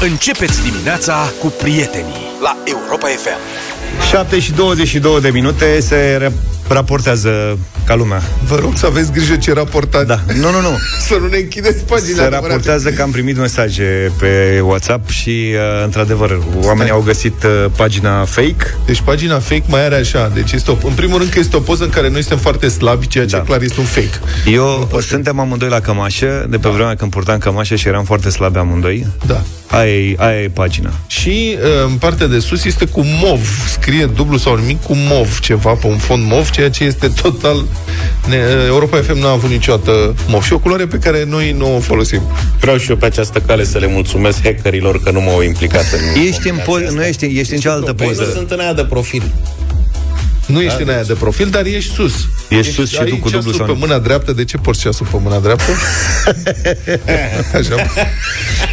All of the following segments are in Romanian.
Începeți dimineața cu prietenii la Europa FM. 7 și 22 de minute se re- raportează ca lumea. Vă rog să aveți grijă ce raportați. Da. Nu, nu, nu. să nu ne închideți pagina Se adevărate. raportează că am primit mesaje pe WhatsApp și, uh, într-adevăr, oamenii au găsit uh, pagina fake. Deci pagina fake mai are așa. Deci este o, în primul rând că este o poză în care noi suntem foarte slabi, ceea ce Da. clar este un fake. Eu suntem amândoi la cămașă, de pe vremea când purtam cămașă și eram foarte slabi amândoi. Da. Aia e, aia e pagina. Și uh, în partea de sus este cu mov. Scrie dublu sau nimic cu mov ceva pe un fond mov, ceea ce este total... Ne, uh, Europa FM n-a avut niciodată mov. Și o culoare pe care noi nu o folosim. Vreau și eu pe această cale să le mulțumesc hackerilor că nu m-au implicat în Ești în, po- nu ești, ești în cealaltă Păi nu poză. sunt în aia de profil. Nu ești în aia de profil, dar ești sus. Ești sus și ai tu cu ceasul dublu sau pe nu? mâna dreaptă. De ce porți ceasul pe mâna dreaptă? Așa.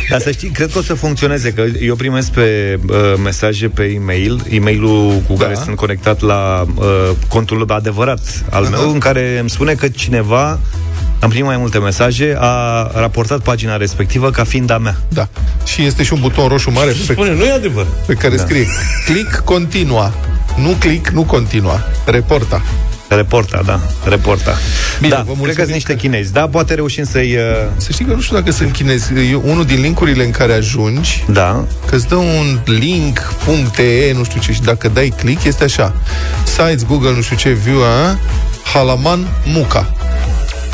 Dar să știi, cred că o să funcționeze, că eu primesc pe uh, mesaje pe e-mail, e-mailul cu Da. care sunt conectat la uh, contul adevărat al meu, în care îmi spune că cineva, am primit mai multe mesaje, a raportat pagina respectivă ca fiind a mea. Da. Și este și un buton roșu mare pe, Spune, nu e adevăr. pe care da. scrie click continua. Nu click, nu continua. Reporta. Reporta, da, reporta. Bine, da, vă cred mulțumim că sunt niște chinezi. Da, poate reușim să-i... Uh, Să știi că nu știu dacă sunt chinezi. E unul din linkurile în care ajungi, da, că îți dă un link.e, nu știu ce, și dacă dai click, este așa. Sites, Google, nu știu ce, view, a, Halaman Muca.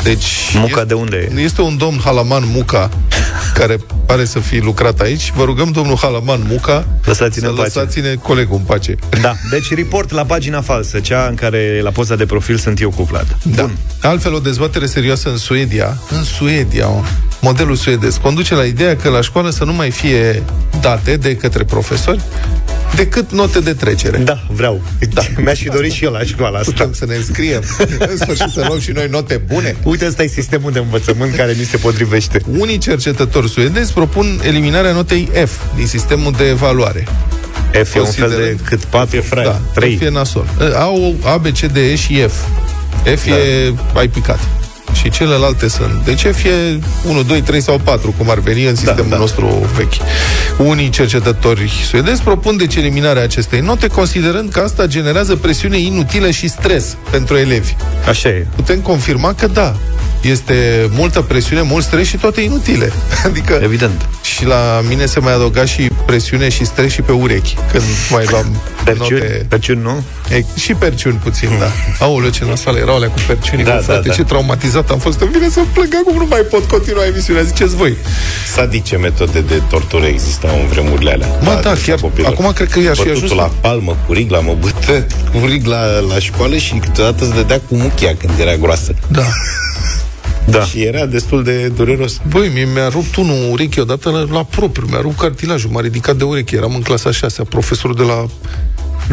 Deci... Muca este, de unde e? Este un domn Halaman Muca care pare să fi lucrat aici. Vă rugăm, domnul Halaman Muca, Lăsați-ne să în pace. lăsați-ne colegul în pace. da. Deci report la pagina falsă, cea în care la poza de profil sunt eu cuplat. Da. Altfel, o dezbatere serioasă în Suedia, în Suedia, o, modelul suedez, conduce la ideea că la școală să nu mai fie date de către profesori decât note de trecere. Da, vreau. Da. Mi-aș fi dorit și eu la școala asta. Putem să ne înscriem, în sfârșit să luăm și noi note bune. Uite, ăsta e sistemul de învățământ care ni se potrivește. Unii cercetători suedezi propun eliminarea notei F din sistemul de evaluare. F e un fel de Considerând- cât patru, E frate. Da, trei. F e nasol. Au A, B, C, D, E și F. F da. e ai picat. Și celelalte sunt. Deci F e 1, 2, 3 sau 4, cum ar veni în sistemul da, da. nostru vechi. Unii cercetători suedezi propun deci eliminarea acestei note, considerând că asta generează presiune inutilă și stres pentru elevi. Așa e. Putem confirma că da, este multă presiune, mult stres și toate inutile. Adică Evident. și la mine se mai adăuga și presiune și stres și pe urechi, când mai luam Perciuni, note... perciuni nu? E, și perciuni puțin, da. Aoleu, ce nasoale erau alea cu perciuni, Da, da, da, frate, da. ce traumatizat am fost. Îmi vine să plâng acum, nu mai pot continua emisiunea, ziceți voi. Sadice metode de tortură existau în vremurile alea. Mă, da, adresa chiar, copilor. acum cred că i-aș fi Bătutul ajuns. la palmă cu rigla, mă bătă cu rigla la școală și câteodată îți dădea cu muchia când era groasă. Da. Da. Și era destul de dureros. Băi, mie mi-a rupt unul ureche odată la, la propriu, mi-a rupt cartilajul, m-a ridicat de ureche, eram în clasa 6 profesorul de la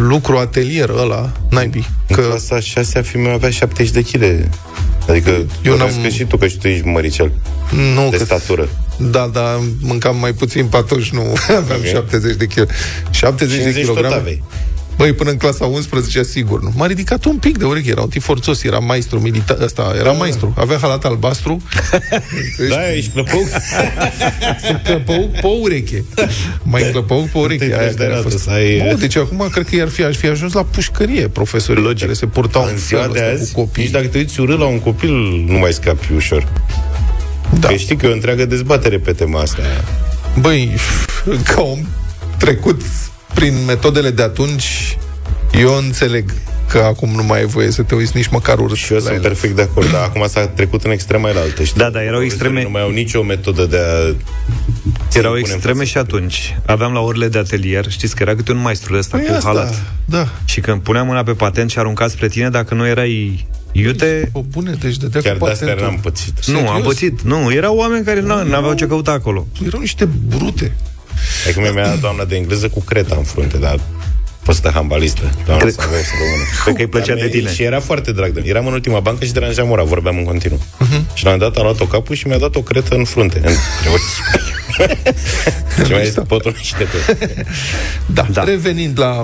lucru atelier ăla, naibii. Că... Că În clasa 6 a fi meu avea 70 de kg. Adică Eu eu n-am- n-am... că și tu, că și tu ești măricel nu, de că statură. Da, da, mâncam mai puțin pe atunci, nu aveam Ok. 70 de kg. 70 de 50 tot kilograme. aveai. Băi, până în clasa 11, sigur, nu. M-a ridicat un pic de ureche, era un tip forțos, era maestru militar, ăsta, era maestru, avea halat albastru, Da, ești clăpău. clăpău pe ureche. Mai clăpău pe ureche. te Aia treci de care a rată, fost. să ai- Nu, deci acum cred că i-ar fi, aș fi ajuns la pușcărie profesorii Logic. care se purtau în În ziua felul de ăsta azi, cu copii. nici dacă te uiți urât la un copil, nu mai scapi ușor. Da. Că știi că e o întreagă dezbatere pe tema asta. Băi, ca om trecut prin metodele de atunci, eu înțeleg că acum nu mai ai voie să te uiți nici măcar urât Și eu la sunt ele. perfect de acord, dar acum s-a trecut în extrema altă. Știi? Da, da, erau extreme- Nu mai au nicio metodă de a... Erau punem extreme față. și atunci. Aveam la orele de atelier, știți că era câte un maestru de ăsta Păi cu asta, halat. Da. Și când punea mâna pe patent și arunca spre tine, dacă nu erai iute, O bune, deci dădea Chiar cu de astea patentul. n-am pățit. nu, am Serios? pățit. Nu, erau oameni care nu aveau ce căuta acolo. Erau niște brute. Adică mi-a dat doamna de engleză cu creta în frunte, dar fostă handbalistă. Doamna Cre- să avea să rămână. Cred că îi plăcea Dar de mie- tine. Și era foarte drag de mine. Eram în ultima bancă și deranjam ora, vorbeam în continuu. Uh-huh. Și la un moment dat a luat-o capul și mi-a dat o cretă în frunte. În și mi-a zis, potul niște tot. Da. Da. Revenind la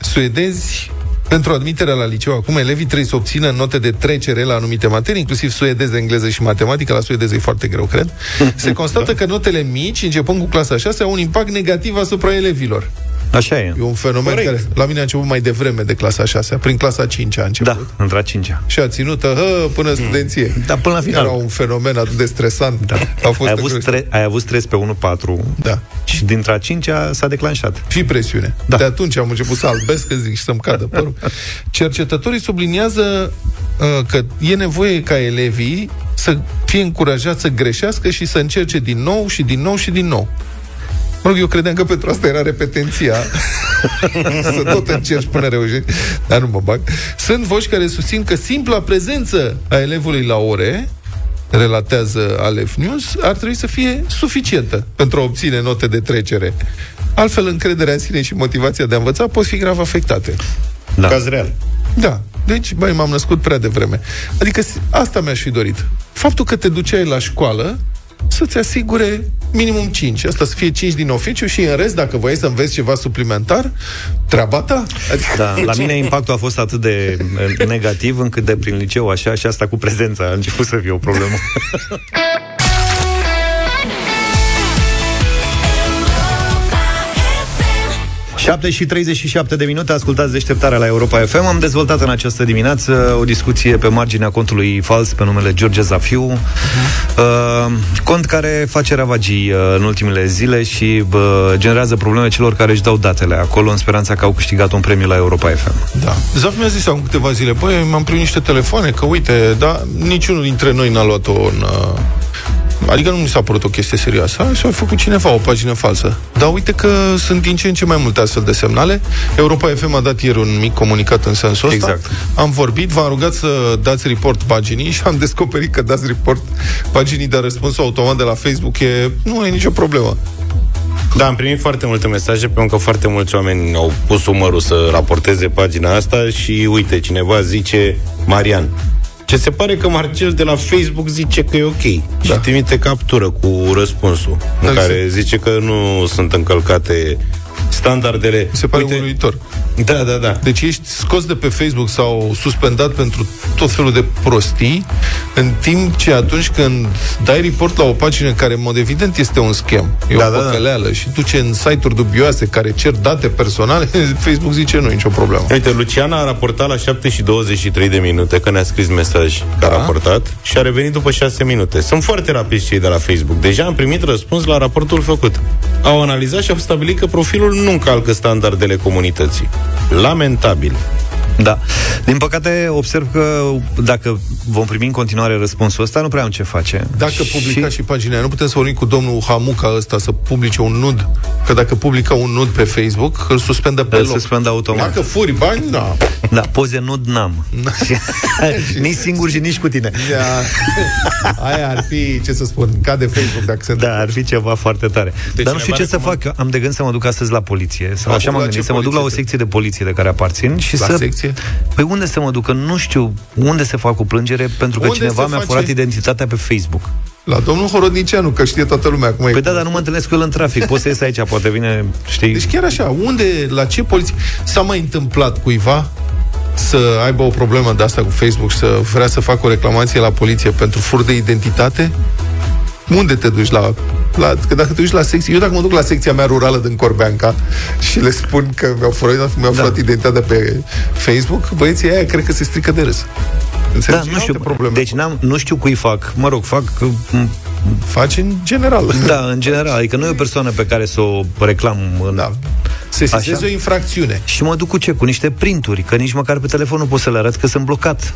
suedezi, Pentru admiterea la liceu, acum elevii trebuie să obțină note de trecere la anumite materii, inclusiv suedeză, engleză și matematică. La suedeză e foarte greu, cred. Se constată că notele mici, începând cu clasa 6, au un impact negativ asupra elevilor. Așa e. E un fenomen Corect. care la mine a început mai devreme de clasa 6 prin clasa 5 a început. Da, între a cincea. Și a ținut hă, până studenție. Da, până la final. Era un fenomen atât de stresant. Da. A fost Ai avut, îngrozitor. stre- ai avut stres pe 1-4 Da. și dintre a cincea s-a declanșat. Și presiune. Da. De atunci am început să albesc, că zic, și să-mi cadă părul. Cercetătorii subliniază uh, că e nevoie ca elevii să fie încurajați să greșească și să încerce din nou și din nou și din nou. Mă rog, eu credeam că pentru asta era repetenția Să tot încerci până reușești Dar nu mă bag Sunt voci care susțin că simpla prezență a elevului la ore relatează Aleph News, ar trebui să fie suficientă pentru a obține note de trecere. Altfel, încrederea în sine și motivația de a învăța pot fi grav afectate. Da. Caz real. Da. Deci, băi, m-am născut prea devreme. Adică s- asta mi-aș fi dorit. Faptul că te duceai la școală să-ți asigure minimum 5. Asta să fie 5 din oficiu și în rest, dacă voiai să înveți ceva suplimentar, treaba ta. Adică, Da, la mine impactul a fost atât de eh, negativ încât de prin liceu așa și asta cu prezența a început să fie o problemă. 7 și 37 de minute, ascultați deșteptarea la Europa FM. Am dezvoltat în această dimineață o discuție pe marginea contului fals pe numele George Zafiu, uh, cont care face ravagii uh, în ultimele zile și uh, generează probleme celor care își dau datele acolo în speranța că au câștigat un premiu la Europa FM. Da. Zaf mi-a zis acum câteva zile, băi, m-am primit niște telefoane, că uite, da, niciunul dintre noi n-a luat-o în... Uh, Adică nu mi s-a părut o chestie serioasă și a făcut cineva o pagină falsă. Dar uite că sunt din ce în ce mai multe astfel de semnale. Europa FM a dat ieri un mic comunicat în sensul ăsta. Exact. Am vorbit, v-am rugat să dați report paginii și am descoperit că dați report paginii de răspuns automat de la Facebook. E, nu e nicio problemă. Da, am primit foarte multe mesaje pentru că foarte mulți oameni au pus umărul să raporteze pagina asta și uite, cineva zice Marian. Ce se pare că Marcel de la Facebook zice că e ok da. și trimite captură cu răspunsul în Exact. care zice că nu sunt încălcate standardele. Mi se pare Uite, uluitor. Da, da, da. Deci ești scos de pe Facebook sau suspendat pentru tot felul de prostii, în timp ce atunci când dai report la o pagină care, în mod evident, este un scam, e Da, o da, da. păcăleală și duce în site-uri dubioase care cer date personale, Facebook zice nu, e nicio problemă. Uite, Luciana a raportat la 7 și 23 de minute, că ne-a scris mesaj că a Da. raportat și a revenit după 6 minute. Sunt foarte rapizi cei de la Facebook. Deja am primit răspuns la raportul făcut. Au analizat și au stabilit că profilul nu încalcă standardele comunității. Lamentabil. Da. Din păcate, observ că dacă vom primi în continuare răspunsul ăsta, nu prea am ce face. Dacă publica și pagina aia, nu putem să vorbim cu domnul Hamuca ăsta să publice un nud, că dacă publică un nud pe Facebook, îl suspendă pe Îl loc. suspendă automat. Dacă furi bani, da. Da, poze nud n-am. nici singur și nici cu tine. Da. Aia ar fi, ce să spun, cade Facebook dacă se Da, ar fi ceva foarte tare. Deci Dar nu știu ce cineva să fac. Eu Am de gând să mă duc astăzi la poliție. Sau La- așa m-am la gândit, ce să mă duc la o poliție? secție de poliție de care aparțin și La să... secție? Păi unde să mă duc? Că nu știu unde să fac o plângere pentru că Unde cineva se mi-a face? furat identitatea pe Facebook. La domnul Horodnicianu, că știe toată lumea cum e. Păi da, dar nu mă întâlnesc cu el în trafic. Poți să ies aici, poate vine, știi... Deci chiar așa, unde, la ce poliție... S-a mai întâmplat cuiva să aibă o problemă de asta cu Facebook și să vrea să facă o reclamație la poliție pentru fur de identitate? Unde te duci la... la că dacă te duci la secție... Eu dacă mă duc la secția mea rurală din Corbeanca și le spun că mi-au furat, mi-au Da. furat identitatea pe Facebook, băieții aia cred că se strică de râs. Da, Înțelegi? nu știu. Alte probleme. Deci n-am, nu știu cui fac. Mă rog, fac... m, Faci în general. Da, în general. Adică nu e o persoană pe care să o reclam în... Da. Se sesizeze Așa? o infracțiune. Și mă duc cu ce? Cu niște printuri, că nici măcar pe telefon nu pot să le arăt că sunt blocat.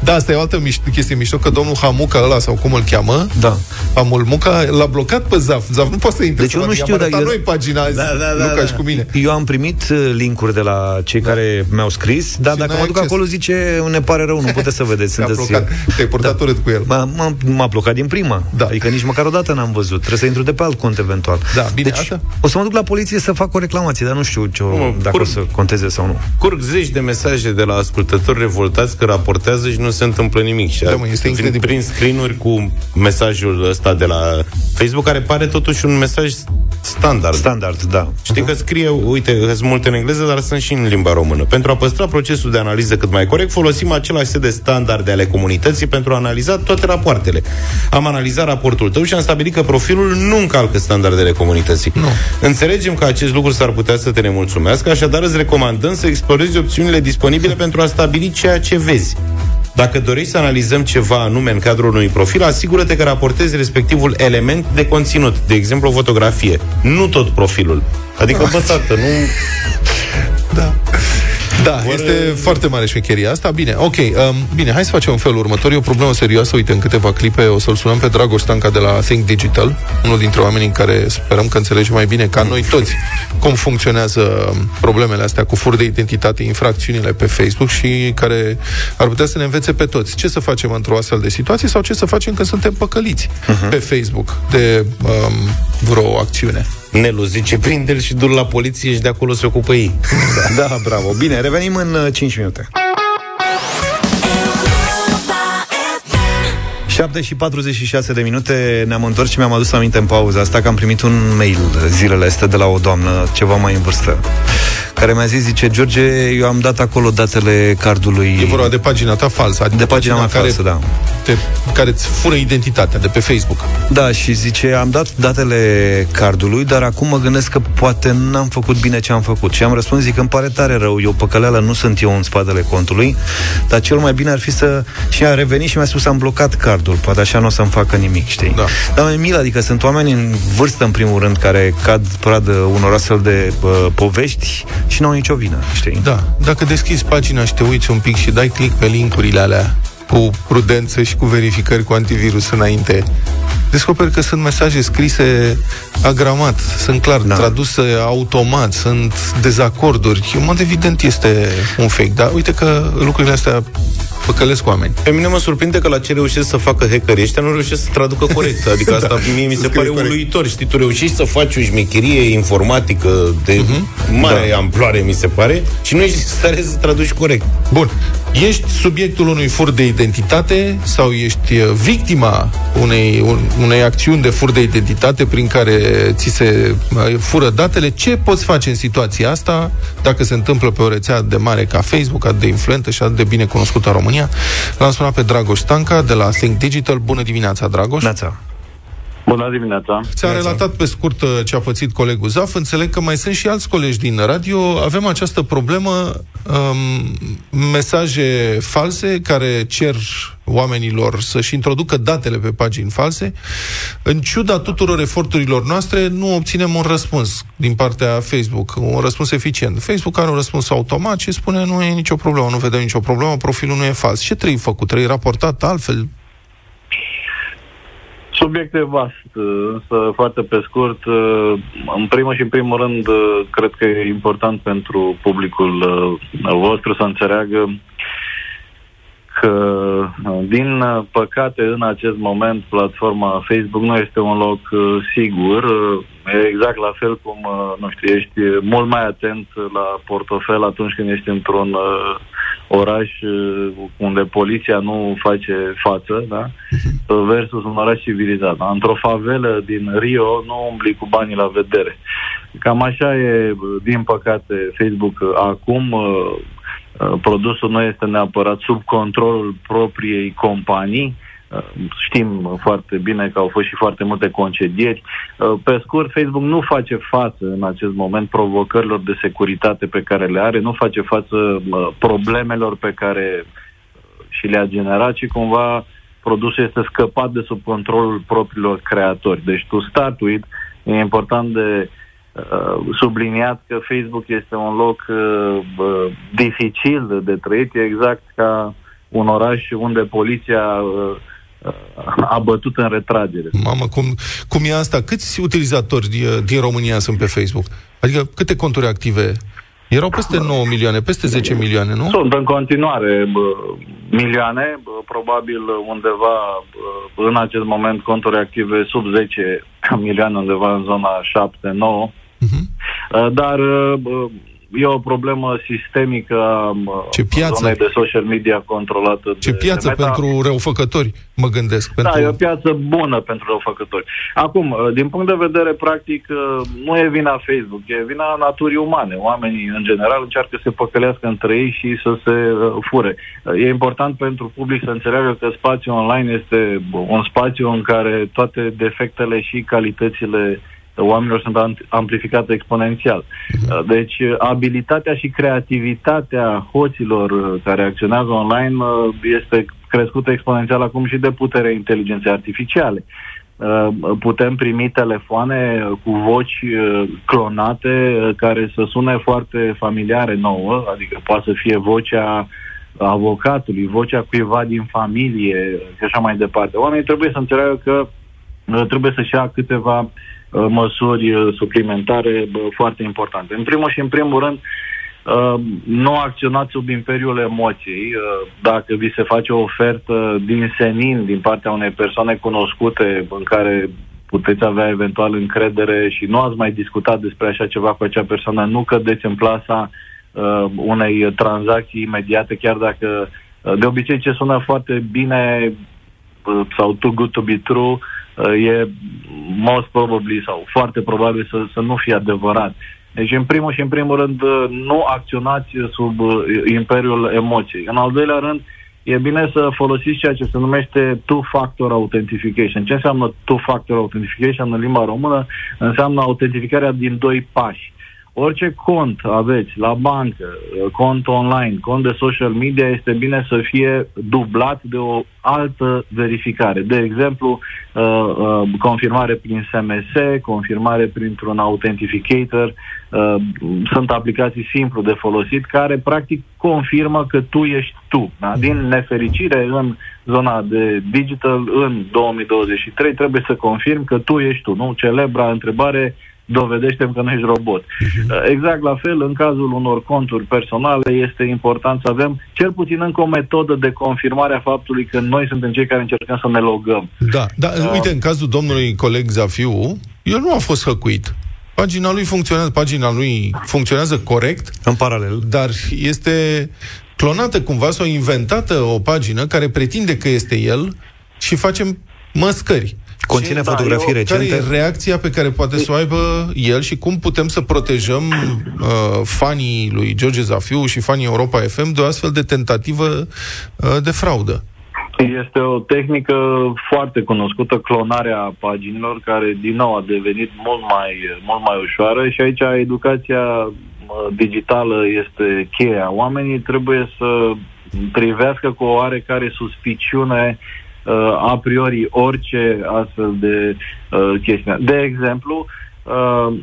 Da, asta e o altă mișto, chestie mișto, că domnul Hamuca ăla, sau cum îl cheamă, Da. Amul Muca, l-a blocat pe Zaf. Zaf nu poate să intre. Deci să eu nu vadă. știu, I-am dar arătat eu- noi pagina azi, Da, da, da, Luca da. și cu mine. Eu am primit uh, linkuri de la cei care mi-au scris, dar Și dacă n-ai mă duc acces. acolo zice, ne pare rău, nu puteți să vedeți. Te-a sunteți- blocat. Te-ai purtat urât cu el. M-a, m-a, m-a blocat din prima. Da. Adică nici măcar o dată n-am văzut. Trebuie să intru de pe alt cont eventual. Da, bine, deci, asta- o să mă duc la poliție să fac o reclamație, dar nu știu ce, o- mă, dacă curg. o să conteze sau nu. Curg zeci de mesaje de la ascultători revoltați că raportează și nu se întâmplă nimic. Și Da, mă, este vin incredibil. prin screen-uri cu mesajul ăsta de la Facebook, care pare totuși un mesaj standard. Standard, da. Știi că scrie, uite, sunt multe în engleză, dar sunt și în limba română. Pentru a păstra procesul de analiză cât mai corect, folosim același set de standarde ale comunității pentru a analiza toate rapoartele. Am analizat raportul tău și am stabilit că profilul nu încalcă standardele comunității. Nu. Înțelegem că acest lucru s-ar putea să te nemulțumească, așadar îți recomandăm să explorezi opțiunile disponibile pentru a stabili ceea ce vezi. Dacă dorești să analizăm ceva anume în cadrul unui profil, asigură-te că raportezi respectivul element de conținut, de exemplu o fotografie, nu tot profilul. Adică, bă, tată, nu... Da. Da, Vor... este foarte mare șmecheria asta. Bine, ok. Um, bine, hai să facem un felul următor. E o problemă serioasă. Uite, în câteva clipe o să-l sunăm pe Dragoș Stanca de la Think Digital, unul dintre oamenii în care sperăm că înțelege mai bine ca noi toți cum funcționează problemele astea cu fur de identitate, infracțiunile pe Facebook și care ar putea să ne învețe pe toți ce să facem într-o astfel de situație sau ce să facem când suntem păcăliți uh-huh. pe Facebook de um, vreo acțiune. Nelu zice, prinde-l și du la poliție și de acolo se ocupă ei. Da, da bravo. Bine, revenim în 5 uh, minute. 7 și 46 de minute ne-am întors și mi-am adus aminte în pauza asta că am primit un mail zilele astea de la o doamnă ceva mai în vârstă care mi-a zis, zice, George, eu am dat acolo datele cardului... E vorba de pagina ta falsă, adică de pagina, pagina mea falsă, da. Te, care îți fură identitatea de pe Facebook. Da, și zice, am dat datele cardului, dar acum mă gândesc că poate n-am făcut bine ce am făcut. Și am răspuns, zic, îmi pare tare rău, eu păcăleală nu sunt eu în spatele contului, dar cel mai bine ar fi să... Și a revenit și mi-a spus, am blocat cardul, poate așa nu o să-mi facă nimic, știi? Da. Dar mai mil, adică sunt oameni în vârstă, în primul rând, care cad pradă unor astfel de uh, povești și nu au nicio vină, știi? Da, dacă deschizi pagina și te uiți un pic și dai click pe linkurile alea cu prudență și cu verificări cu antivirus înainte, descoperi că sunt mesaje scrise agramat, sunt clar da. traduse automat, sunt dezacorduri. În mod evident este un fake, dar uite că lucrurile astea păcălesc oameni. Pe mine mă surprinde că la ce reușesc să facă hackerii ăștia nu reușesc să traducă corect. Adică asta da, mie mi se pare corect. uluitor. Știi, tu reușești să faci o șmecherie informatică de uh-huh. mare da. amploare, mi se pare, și nu ești stare să traduci corect. Bun. Ești subiectul unui fur de identitate sau ești uh, victima unei, un, unei acțiuni de fur de identitate prin care ți se uh, fură datele? Ce poți face în situația asta dacă se întâmplă pe o rețea de mare ca Facebook, atât de influentă și atât de bine cunoscută în România? România. L-am sunat pe Dragoș Stanca de la Think Digital. Bună dimineața, Dragoș! Neața. Bună dimineața! Ți-a relatat pe scurt uh, ce a pățit colegul Zaf. Înțeleg că mai sunt și alți colegi din radio. Avem această problemă, um, mesaje false care cer oamenilor să-și introducă datele pe pagini false. În ciuda tuturor eforturilor noastre, nu obținem un răspuns din partea Facebook, un răspuns eficient. Facebook are un răspuns automat și spune nu e nicio problemă, nu vedem nicio problemă, profilul nu e fals. Ce trebuie făcut? Trebuie raportat altfel? Subiect e vast, însă foarte pe scurt. În primul și în primul rând, cred că e important pentru publicul vostru să înțeleagă că, din păcate, în acest moment, platforma Facebook nu este un loc sigur. E exact la fel cum, nu știu, ești mult mai atent la portofel atunci când ești într-un oraș uh, unde poliția nu face față, da? Mhm. versus un oraș civilizat. Da? Într-o favelă din Rio nu umbli cu banii la vedere. Cam așa e, din păcate, Facebook acum. Uh, uh, produsul nu este neapărat sub controlul propriei companii, Uh, știm foarte bine că au fost și foarte multe concedieri. Uh, pe scurt, Facebook nu face față în acest moment provocărilor de securitate pe care le are, nu face față uh, problemelor pe care și le-a generat și cumva produsul este scăpat de sub controlul propriilor creatori. Deci tu start with, e important de subliniat că Facebook este un loc uh, dificil de, de trăit, e exact ca un oraș unde poliția uh, a bătut în retragere. Mamă, cum, cum e asta? Câți utilizatori din, din România sunt pe Facebook? Adică câte conturi active? Erau peste 9 milioane, peste 10 milioane, nu? Sunt în continuare bă, milioane, bă, probabil undeva bă, în acest moment conturi active sub 10 milioane, undeva în zona 7-9. Uh-huh. Mhm. Dar bă, e o problemă sistemică a Ce piață? zonei de social media controlată Ce de, piață de Meta. pentru răufăcători, mă gândesc. Da, pentru... e o piață bună pentru răufăcători. Acum, uh, din punct de vedere practic, uh, nu e vina Facebook, e vina naturii umane. Oamenii, în general, încearcă să se păcălească între ei și să se uh, fure. Uh, E important pentru public să înțeleagă că spațiul online este un spațiu în care toate defectele și calitățile oamenilor sunt am- amplificate exponențial. Uh, Deci, uh, abilitatea și creativitatea hoților uh, care acționează online uh, este crescută exponențial acum și de puterea inteligenței artificiale. Uh, Putem primi telefoane uh, cu voci uh, clonate uh, care să sune foarte familiare nouă, adică poate să fie vocea avocatului, vocea cuiva din familie și așa mai departe. Oamenii trebuie să înțeleagă că uh, trebuie să-și ia câteva uh, măsuri uh, suplimentare bă, foarte importante. În primul și în primul rând, uh, nu acționați sub imperiul emoției. Uh, Dacă vi se face o ofertă din senin, din partea unei persoane cunoscute, în care puteți avea eventual încredere și nu ați mai discutat despre așa ceva cu acea persoană, nu cădeți în plasa uh, unei tranzacții imediate, chiar dacă uh, de obicei ce sună foarte bine uh, sau too good to be true uh, e most probably sau foarte probabil să, să nu fie adevărat. Deci, în primul și în primul rând, uh, nu acționați sub uh, imperiul emoției. În al doilea rând, e bine să folosiți ceea ce se numește two-factor authentication. Ce înseamnă two-factor authentication în limba română? Înseamnă autentificarea din doi pași. Orice cont aveți la bancă, cont online, cont de social media, este bine să fie dublat de o altă verificare. De exemplu, uh, uh, confirmare prin SMS, confirmare printr-un authenticator. Uh, sunt aplicații simplu de folosit care practic confirmă că tu ești tu. Da? Din nefericire, în zona de digital, în 2023, trebuie să confirm că tu ești tu. Nu? Celebra întrebare dovedește că nu ești robot. Uh, Exact la fel, în cazul unor conturi personale, este important să avem cel puțin încă o metodă de confirmare a faptului că noi suntem cei care încercăm să ne logăm. Da, da, uite, în cazul domnului coleg Zafiu, el nu a fost hăcuit. Pagina lui funcționează, pagina lui funcționează corect, În paralel. dar este clonată cumva sau inventată o pagină care pretinde că este el și facem măscări. Conține da, fotografii eu- Care recente. e reacția pe care poate să o aibă el și cum putem să protejăm uh, fanii lui George Zafiu și fanii Europa FM de o astfel de tentativă uh, de fraudă? Este o tehnică foarte cunoscută, clonarea paginilor, care din nou a devenit mult mai, mult mai ușoară și aici educația mă, digitală este cheia. Oamenii trebuie să privească cu o oarecare suspiciune uh, a priori orice astfel de uh, chestiune. De exemplu, uh,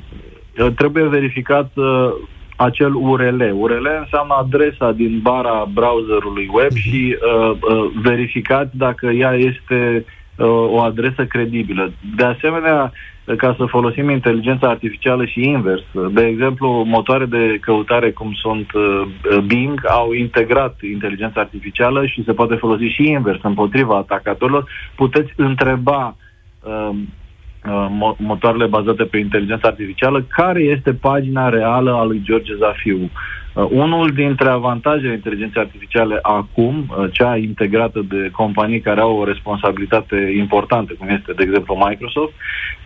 trebuie verificat uh, acel URL. URL înseamnă adresa din bara browserului web și uh, uh, verificat dacă ea este uh, o adresă credibilă. De asemenea, ca să folosim inteligența artificială și invers. De exemplu, motoare de căutare cum sunt uh, Bing au integrat inteligența artificială și se poate folosi și invers împotriva atacatorilor. Puteți întreba uh, uh, mo- motoarele bazate pe inteligență artificială, care este pagina reală a lui George Zafiu. Uh, unul dintre avantajele inteligenței artificiale acum, uh, cea integrată de companii care au o responsabilitate importantă, cum este, de exemplu, Microsoft,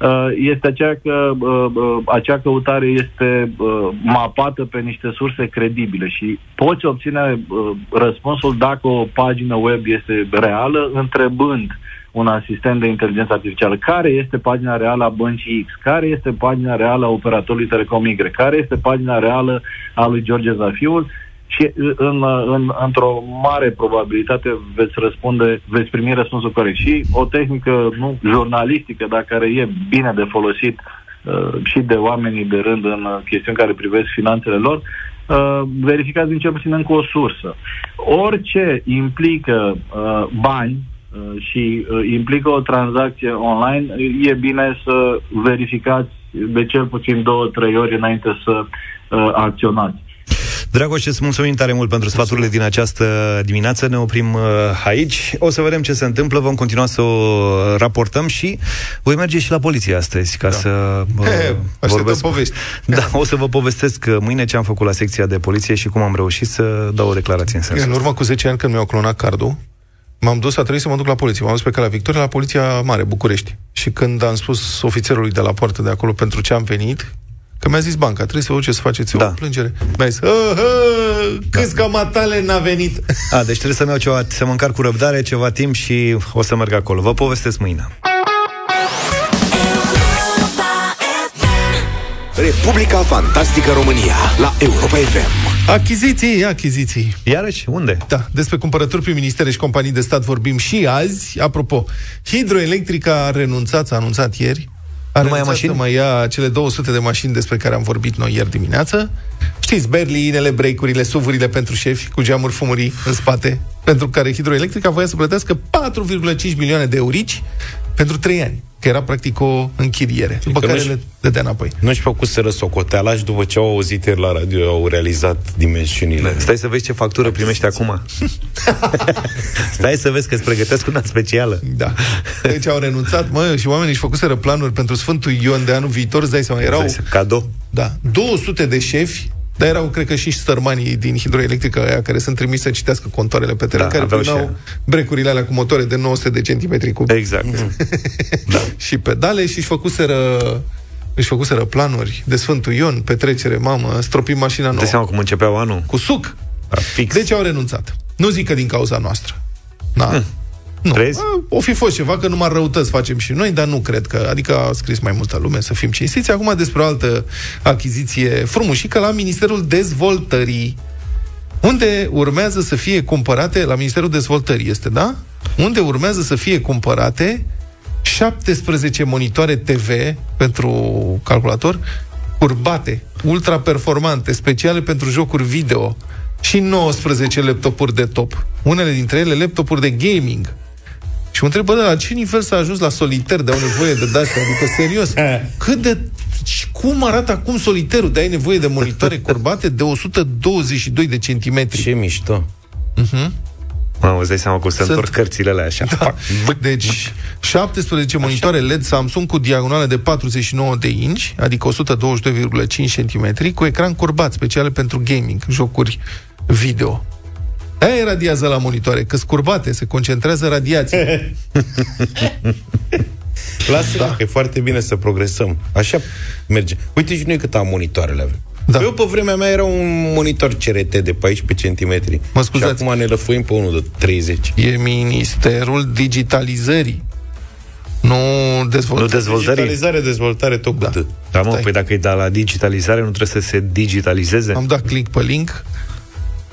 uh, este aceea că uh, uh, acea căutare este uh, mapată pe niște surse credibile și poți obține uh, răspunsul dacă o pagină web este reală, întrebând un asistent de inteligență artificială. Care este pagina reală a băncii X? Care este pagina reală a operatorului Telecom Y? Care este pagina reală a lui George Zafiul? Și în, în, într-o mare probabilitate veți răspunde, veți primi răspunsul corect. Și o tehnică nu jurnalistică, dar care e bine de folosit uh, și de oamenii de rând în uh, chestiuni care privesc finanțele lor, uh, verificați din cel puțin încă o sursă. Orice implică uh, bani uh, și uh, implică o tranzacție online, e bine să verificați de cel puțin două, trei ori înainte să uh, acționați. Dragoș, îți mulțumim tare mult pentru sfaturile din această dimineață. Ne oprim uh, aici. O să vedem ce se întâmplă. Vom continua să o raportăm și voi merge și la poliție astăzi ca da. să uh, He, vorbesc. povești. Da, o să vă povestesc uh, mâine ce am făcut la secția de poliție și cum am reușit să dau o declarație în sensul În urmă cu 10 ani când mi-au clonat cardul, m-am dus, a trebuit să mă duc la poliție. M-am dus pe calea Victoria la Poliția Mare, București. Și când am spus ofițerului de la poartă de acolo pentru ce am venit, că mi-a zis banca, trebuie să vă duceți să faceți Da. o plângere. Mi-a zis, "Hă, hă, câți da. matale n-a venit. A, deci trebuie să-mi iau ceva, să mă încarc cu răbdare ceva timp și o să merg acolo. Vă povestesc mâine. Republica Fantastică România la Europa FM. Achiziții, achiziții. Iarăși, unde? Da, despre cumpărături prin ministere și companii de stat vorbim și azi. Apropo, Hidroelectrica a renunțat, s-a anunțat ieri, a Nu mai ia renunțat mașini? să mai ia cele 200 de mașini despre care am vorbit noi ieri dimineață. Știți, berlinele, breakurile, suvurile pentru șefi cu geamuri fumurii în spate, pentru care Hidroelectrica voia să plătească 4,5 milioane de eurici pentru 3 ani, că era practic o închiriere, după că care nu-și- le dădea înapoi. Nu-și făcuseră socoteala și după ce au auzit ieri la radio, au realizat dimensiunile. Stai să vezi ce factură primești acum. Stai să vezi că îți pregătesc una specială. Da. Deci au renunțat, mă, și oamenii își făcuseră planuri pentru Sfântul Ion de anul viitor, îți dai seama, erau Stai să- Cadou. Da, 200 de șefi, dar erau, cred că, și sărmanii din hidroelectrică aia care sunt trimiși să citească contoarele pe teren, Da, care aveau și primeau aia. brecurile alea cu motoare de 900 de centimetri cu Exact. da. și pedale și își făcuseră își făcuseră planuri de Sfântul Ion, petrecere, mamă, stropim mașina nouă. Dai seama cum începeau anul? Cu suc. A, fix. Deci au renunțat. Nu zic că din cauza noastră. Da. Nu. Crezi? A, O fi fost ceva, că numai răutăți facem și noi, dar nu cred că, adică a scris mai multă lume să fim cinstiți. Acum despre o altă achiziție frumușică la Ministerul Dezvoltării, unde urmează să fie cumpărate, la Ministerul Dezvoltării este, da? Unde urmează să fie cumpărate 17 monitoare TV pentru calculator curbate, ultra-performante, speciale pentru jocuri video și 19 laptopuri de top. Unele dintre ele laptopuri de gaming. Și mă întreb, bă, dar la ce nivel s-a ajuns la soliter de au nevoie de date? Adică, serios, cât de... și Cum arată acum soliterul de ai nevoie de monitoare curbate de 122 de centimetri? Ce mișto. Mamă, îți dai seama cum se Sunt- întorc cărțile alea așa. Da. Deci, 17 monitoare LED Samsung cu diagonale de 49 de inch, adică 122,5 cm, cu ecran curbat, speciale pentru gaming, jocuri video. Aia radiază la monitoare, că curbate, se concentrează radiația. Lasă da. că e foarte bine să progresăm. Așa merge. Uite și noi cât am monitoarele avem. Da. Da. Eu pe vremea mea era un monitor CRT de 14 cm. Mă scuzați. Și acum ne lăfuim pe unul de 30. E Ministerul Digitalizării. Nu dezvoltării. Nu dezvoltării. Digitalizare, dezvoltare, tot cu Da. da. Da, mă, Stai. păi dacă e de la digitalizare, nu trebuie să se digitalizeze? Am dat click pe link.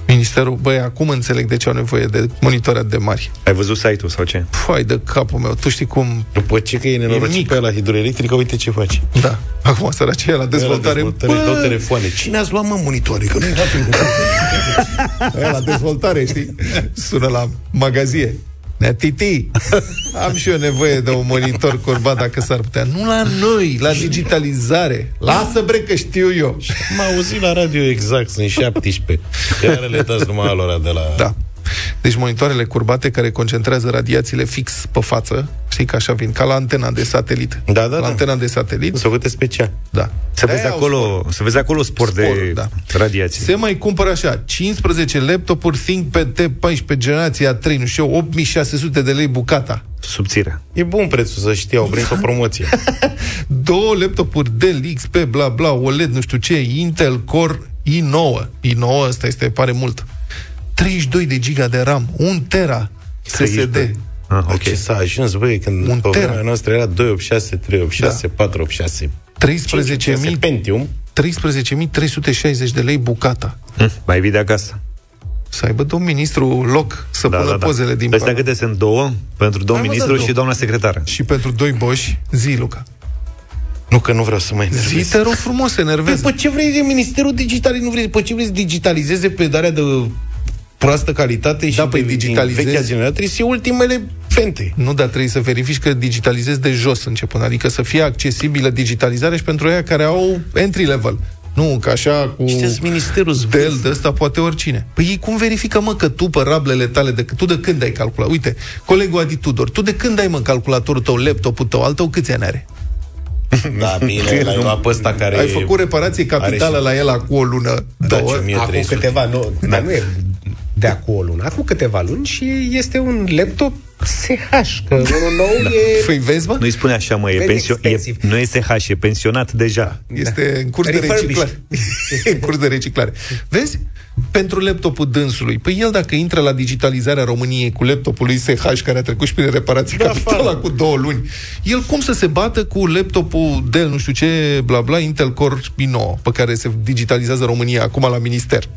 Ministerul, băi, acum înțeleg de ce au nevoie de monitoare de mari. Ai văzut site-ul sau ce? Fai de capul meu, tu știi cum... După ce că e E nenorocit mic. pe ăla hidroelectrică, uite ce face. Da, acum săracii la dezvoltare. dezvoltare își dau telefoane. Cine ați luat, mă, monitoare? Că nu Aia la dezvoltare, știi? Sună la magazie. Nea, Titi, am și eu nevoie de un monitor curbat dacă s-ar putea. Nu la noi, la digitalizare. Lasă bre că știu eu. M-a auzit la radio exact, sunt 17. Iar le dați numai alora de la... Da. Deci monitoarele curbate care concentrează radiațiile fix pe față, știi că așa vin, ca la antena de satelit. Da, da, la da. antena de satelit, Să făcute special. da. Să vezi, De-aia au acolo, să vezi acolo spor de Sporul, da. radiație. Se mai cumpără așa, 15 laptopuri ThinkPad T14 generația 3, nu știu eu, 8600 de lei bucata. Subțire. E bun prețul, să știi, au prins o promoție. Două laptopuri Dell XP, bla bla, OLED, nu știu ce, Intel Core i9. i9 ăsta este, pare mult. 32 de giga de RAM, 1 tera SSD. 32. Ah, Ok. ok. Ce s-a ajuns, băi, când Un pe tera. vremea noastră era 286, 386, 486, 13.000 Pentium. 13.360 de lei bucata. Hm, Mai vii de acasă. Să aibă domn ministru loc să Da, pună da, da. pozele din Astea Parlament. câte sunt două? Pentru domn Hai, mă, ministru da, și două. doamna secretară. Și pentru doi boși, zi, Luca. Nu, că nu vreau să mai Zi, enervez. te rog frumos, se Păi, enervează. pe ce vrei de Ministerul Digital? Nu vrei, pe ce vrei să digitalizeze predarea de proastă calitate și Da, păi, de, din digitalizezi- vechea generație? Trebuie să iei ultimele fente. Nu, dar trebuie să verifici că digitalizezi de jos începând, adică să fie accesibilă digitalizarea și pentru aia care au entry level. Nu, că așa cu... Știți, ministerul Del de ăsta poate oricine. Păi ei cum verifică, mă, că tu pe rablele tale, de, tu de când ai calculat? Uite, colegul Adi Tudor, tu de când ai, mă, în calculatorul tău, laptopul tău, al tău câți ani are? Da, bine, l-ai luat pe ăsta care... Ai făcut reparație capitală și- la el acum o lună, Da, două? ce Acum 1300. câteva, nu, dar nu e de acum o lună, acum câteva luni și este un laptop SH, că unul nou e... Păi vezi, mă? Nu-i spune așa, mă, e, Very pensio- e expensive. nu e SH, e pensionat deja. Este în curs de Refurbished. reciclare. în curs de reciclare. Vezi? Pentru laptopul dânsului. Păi el dacă intră la digitalizarea României cu laptopul lui SH care a trecut și prin reparații da, capitală cu două luni, el cum să se bată cu laptopul Dell, nu știu ce, bla bla, Intel Core i9, pe care se digitalizează România acum la minister.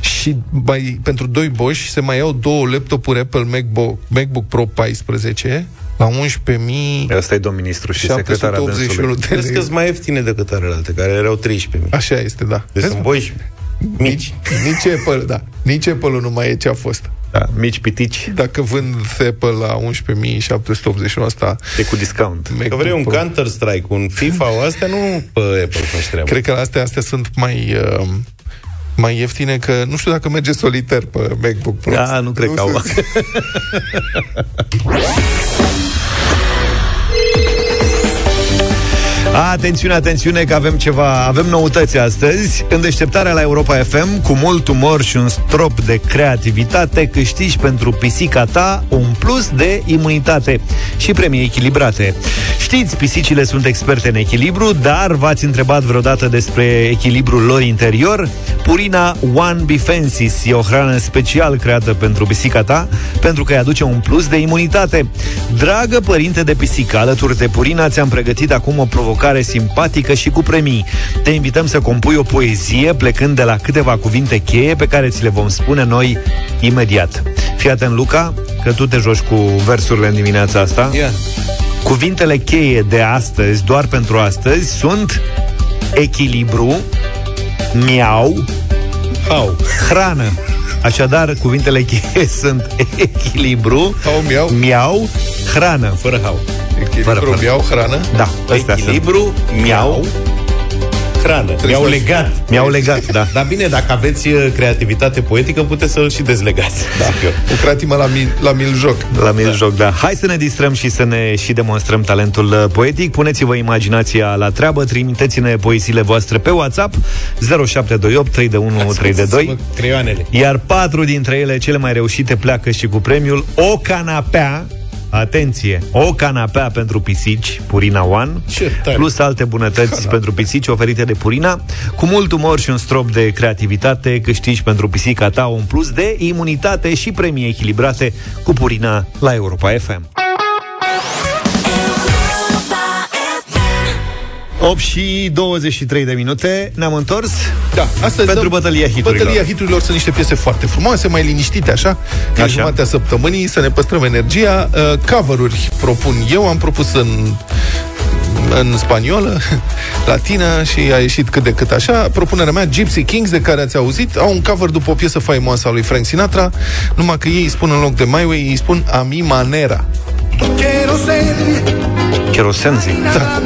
Și mai, pentru doi boși se mai iau două laptopuri Apple MacBook, MacBook Pro 14 la 11.000 Ăsta e domn ministru și secretara 781 dânsului. de Crezi că lei. sunt mai ieftine decât alelalte, care erau 13.000. Așa este, da. Deci Vezi, sunt mă? boși mici. Nici Apple, da. Nici Apple nu mai e ce a fost. Da, mici pitici, Dacă vând Apple la 11.781 asta, e cu discount. Că vrei un Pro. Counter-Strike, un FIFA, o astea nu pe Apple faci treaba. Cred că astea, astea sunt mai uh, mai ieftine că nu știu dacă merge soliter pe MacBook Pro. Da, nu cred că au. Atențiune, atențiune că avem ceva, avem noutăți astăzi. În deșteptarea la Europa FM, cu mult umor și un strop de creativitate, câștigi pentru pisica ta un plus de imunitate și premii echilibrate. Știți, pisicile sunt experte în echilibru, dar v-ați întrebat vreodată despre echilibrul lor interior? Purina One Bifensis e o hrană special creată pentru pisica ta, pentru că îi aduce un plus de imunitate. Dragă părinte de pisică, alături de Purina ți-am pregătit acum o provocare simpatică și cu premii. Te invităm să compui o poezie plecând de la câteva cuvinte cheie pe care ți le vom spune noi imediat. Fii atent, Luca, că tu te joci cu versurile în dimineața asta. Ia. Cuvintele cheie de astăzi, doar pentru astăzi, sunt echilibru, miau, Au. hrană. Așadar, cuvintele cheie sunt echilibru, Au, miau. miau, hrană. Fără hau. Echilibru, fără. miau, hrană. Da, astea sunt. Echilibru, miau, hrană. Mi-au să- legat. Mi-au legat, da. Dar bine, dacă aveți uh, creativitate poetică, puteți să-l și dezlegați. Da. Zic eu. Lucrați-mă la, mil, la miljoc. La mil joc, da. Hai să ne distrăm și să ne și demonstrăm talentul uh, poetic. Puneți-vă imaginația la treabă, trimiteți-ne poesiile voastre pe WhatsApp 0728 3 de 1 3 de 2. Creioanele. Iar patru dintre ele, cele mai reușite, pleacă și cu premiul O canapea Atenție! O canapea pentru pisici, Purina One, Ce tare. plus alte bunătăți canapea. pentru pisici oferite de Purina. Cu mult umor și un strop de creativitate, câștigi pentru pisica ta un plus de imunitate și premii echilibrate cu Purina la Europa FM. 8 și 23 de minute, ne-am întors. Da, astăzi Pentru dăm- bătălia hiturilor. Bătălia hiturilor sunt niște piese foarte frumoase, mai liniștite așa, că e Așa. jumatea săptămânii, să ne păstrăm energia. Uh, cover-uri propun eu, am propus în în spaniolă, latină și a ieșit cât de cât așa. Propunerea mea, Gypsy Kings, de care ați auzit, au un cover după o piesă faimoasă a lui Frank Sinatra, numai că ei îi spun în loc de My Way, îi spun A mi manera. Quiero ser Cherosenzi. nada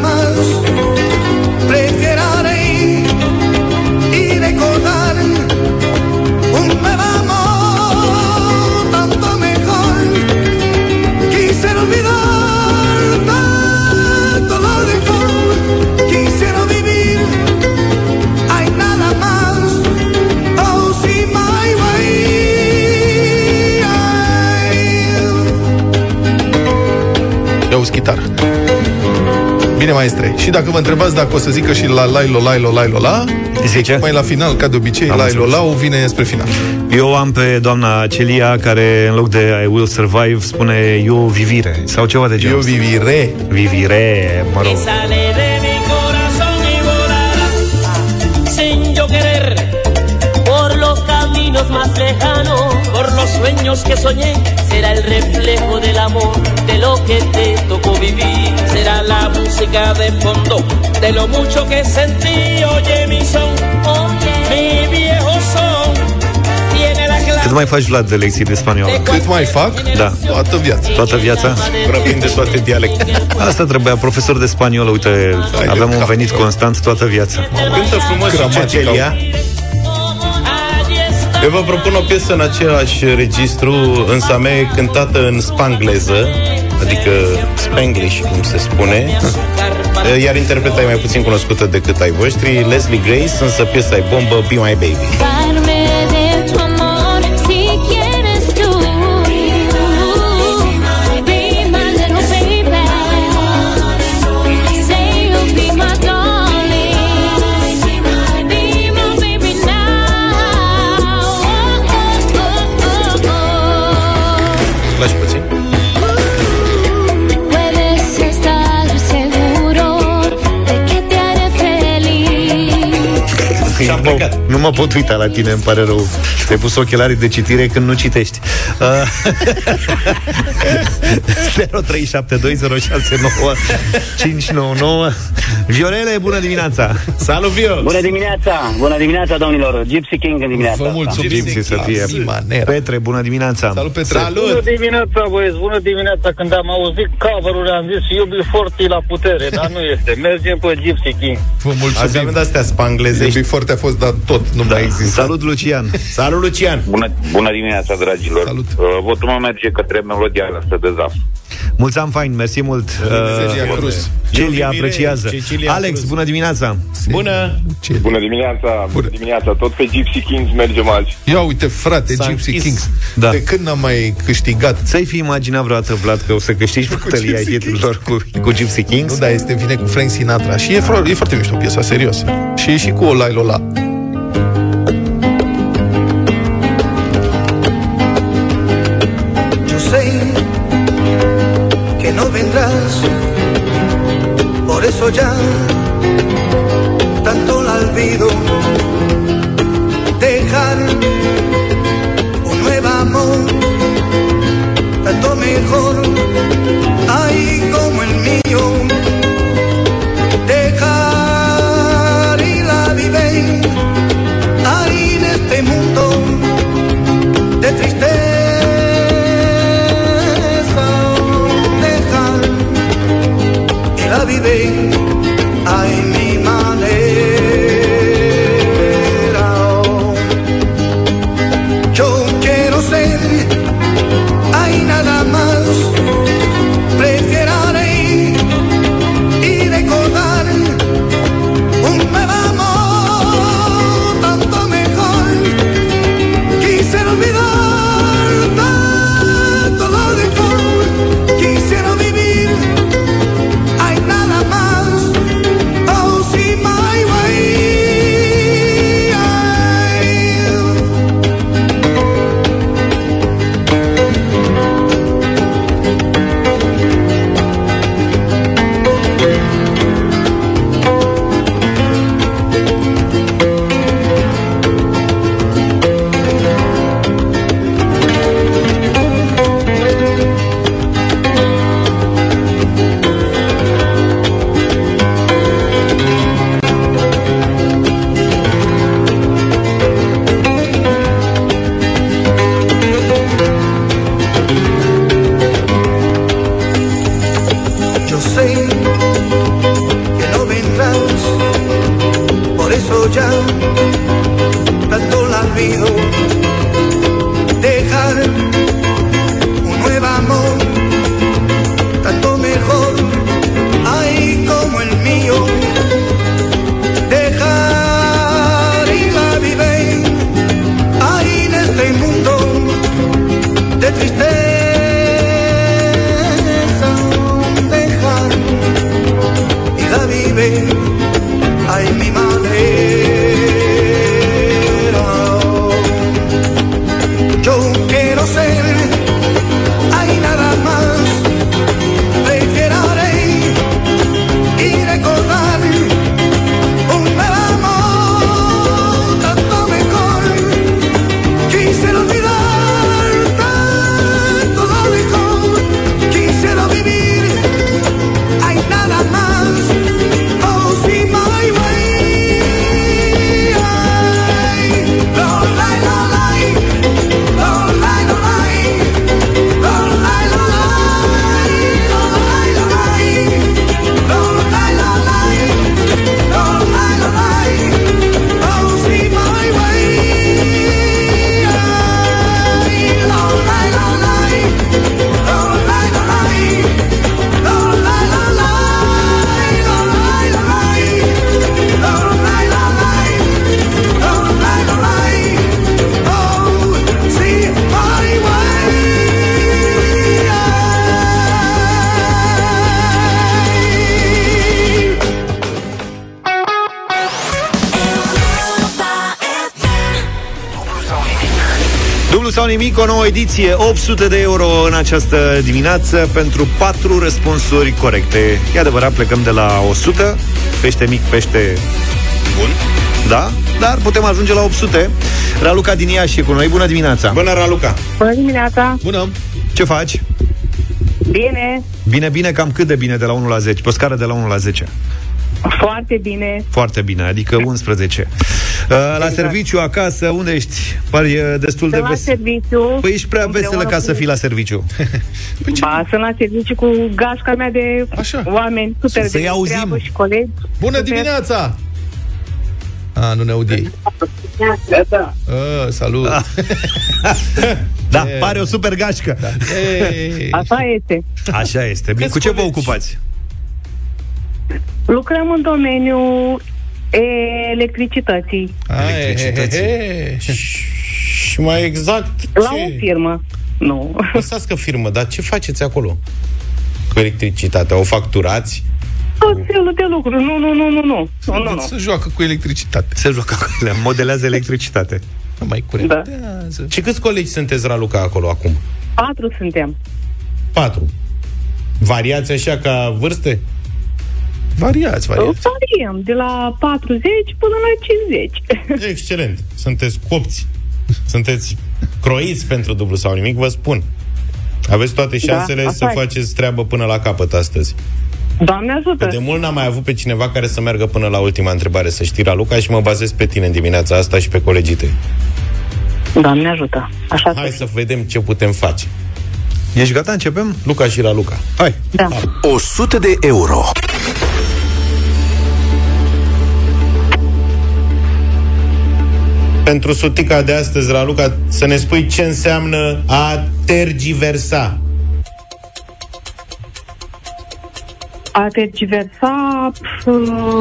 Ia uzi chitară. Bine, maestre. Și dacă vă întrebați dacă o să zică și la lai lo lai lo lai lo la, Zice? mai la final, ca de obicei, Am lai lo înțeles. la vine spre final. Eu am pe doamna Celia care în loc de I will survive spune eu vivire sau ceva de genul Eu ăsta. vivire. Vivire, mă rog. que sale de mi corazón y volará sin yo querer por los caminos más lejanos, por los sueños que soñé. Será el reflejo del amor de lo que te tocó vivir. Será la música de fondo de lo mucho que sentí. Oye mi son, oye mi viejo son. Tiene la clave. Cât mai faci, Vlad, de lecții de spaniolă? Cât mai fac? Da. Toată viața. Toată viața? Vorbim de toate dialectele. Asta trebuia, profesor de spaniolă, uite, Hai de avem un cap. venit constant toată viața. Cântă frumos și Gramatica. Cecilia. Eu vă propun o piesă în același registru, însă a mea e cântată în spangleză, adică spanglish, cum se spune, iar interpreta e mai puțin cunoscută decât ai voștri, Leslie Grace, însă piesa e bombă, Be My Baby. Și am plecat. Nu mă pot uita la tine, îmi pare rău. Te-ai pus ochelarii de citire când nu citești. Uh, 0372069599 Viorele, bună dimineața! Salut, Vio! Bună dimineața! Bună dimineața, domnilor! Gypsy King în dimineața Vă asta. mulțumim. Gypsy să fie. La manera. Petre, bună dimineața! Salut, Petre. Salut! dimineața, băieți! Bună dimineața! Când am auzit cover-ul, am zis iubi forte la putere, dar nu este. Mergem pe Gypsy King. Vă Azi mulțumim. avem de-astea spanglezești. Iubi foarte a fost, dar tot nu mai există. Salut, Lucian! Salut, Lucian! Bună, bună dimineața, dragilor. Salut. Uh, votul meu merge către melodia asta de zaf. Mulți ani fain, mersi mult! Celia Cruz. Celia Iubire, apreciază. Cecilia Alex, Cruz. bună dimineața! Bună! Bună dimineața, bună dimineața, tot pe Gypsy Kings mergem azi. Ia uite, frate, S-a Gypsy închis. Kings. Da. De când n-am mai câștigat? Ți-ai fi imaginat vreodată, Vlad, că o să câștigi bătălia Gypsy hiturilor cu, cu Gypsy Kings? Nu, dar este vine cu Frank Sinatra Și e, fro- e foarte mișto piesa, serios Și e și cu o Lailola por nimic, o nouă ediție, 800 de euro în această dimineață pentru 4 răspunsuri corecte. E adevărat, plecăm de la 100, pește mic, pește Bun. da, dar putem ajunge la 800. Raluca din Iași e cu noi, bună dimineața! Bună, Raluca! Bună dimineața! Bună! Ce faci? Bine, Bine, bine, cam cât de bine de la 1 la 10? Pe o scară de la 1 la 10. foarte bine. Foarte bine, adică 11. Uh, La serviciu, acasă, unde ești? Pari uh, destul de Sunt la vesel. serviciu. Păi ești prea veselă împreună ca să cu- fii la serviciu. Ba, sunt la serviciu cu gașca mea de Așa. oameni super Să-i de auzim. treabă și colegi. Bună Super. dimineața! A, nu ne aud ei. Da. A, salut! Da, pare o super gașcă. Da. Ei. Așa este. Așa este. Bine, cu ce vă ocupați? Lucrăm în domeniul electricității. A, Electricității. he, he. Și mai exact La ce... o firmă. Nu. Lăsați că firmă, dar ce faceți acolo? Cu electricitatea, o facturați? Tot felul de lucruri. Nu, nu, nu, nu, nu. Nu, nu, nu. Se joacă cu electricitate. Se joacă cu ele, modelează electricitate. Nu mai curentează. Și câți colegi sunteți, Raluca, acolo acum? Patru suntem. Patru. Variați așa ca vârste? Variați, variați. Variem de la 40 până la 50. Excelent. Sunteți copți. Sunteți croiți pentru dublu sau nimic, vă spun. Aveți toate Da, șansele așa să e. faceți treabă până la capăt astăzi. Doamne ajută! De mult n-am mai avut pe cineva care să meargă până la ultima întrebare, să știi, Raluca, și mă bazez pe tine în dimineața asta și pe colegii tăi. Doamne ajută! Așa Hai să vedem ce putem face. Ești gata? Începem? Luca și Raluca. Hai! Da. 100 de euro. Pentru sutica de astăzi, Raluca, să ne spui ce înseamnă a tergiversa. A tergiversa, pf,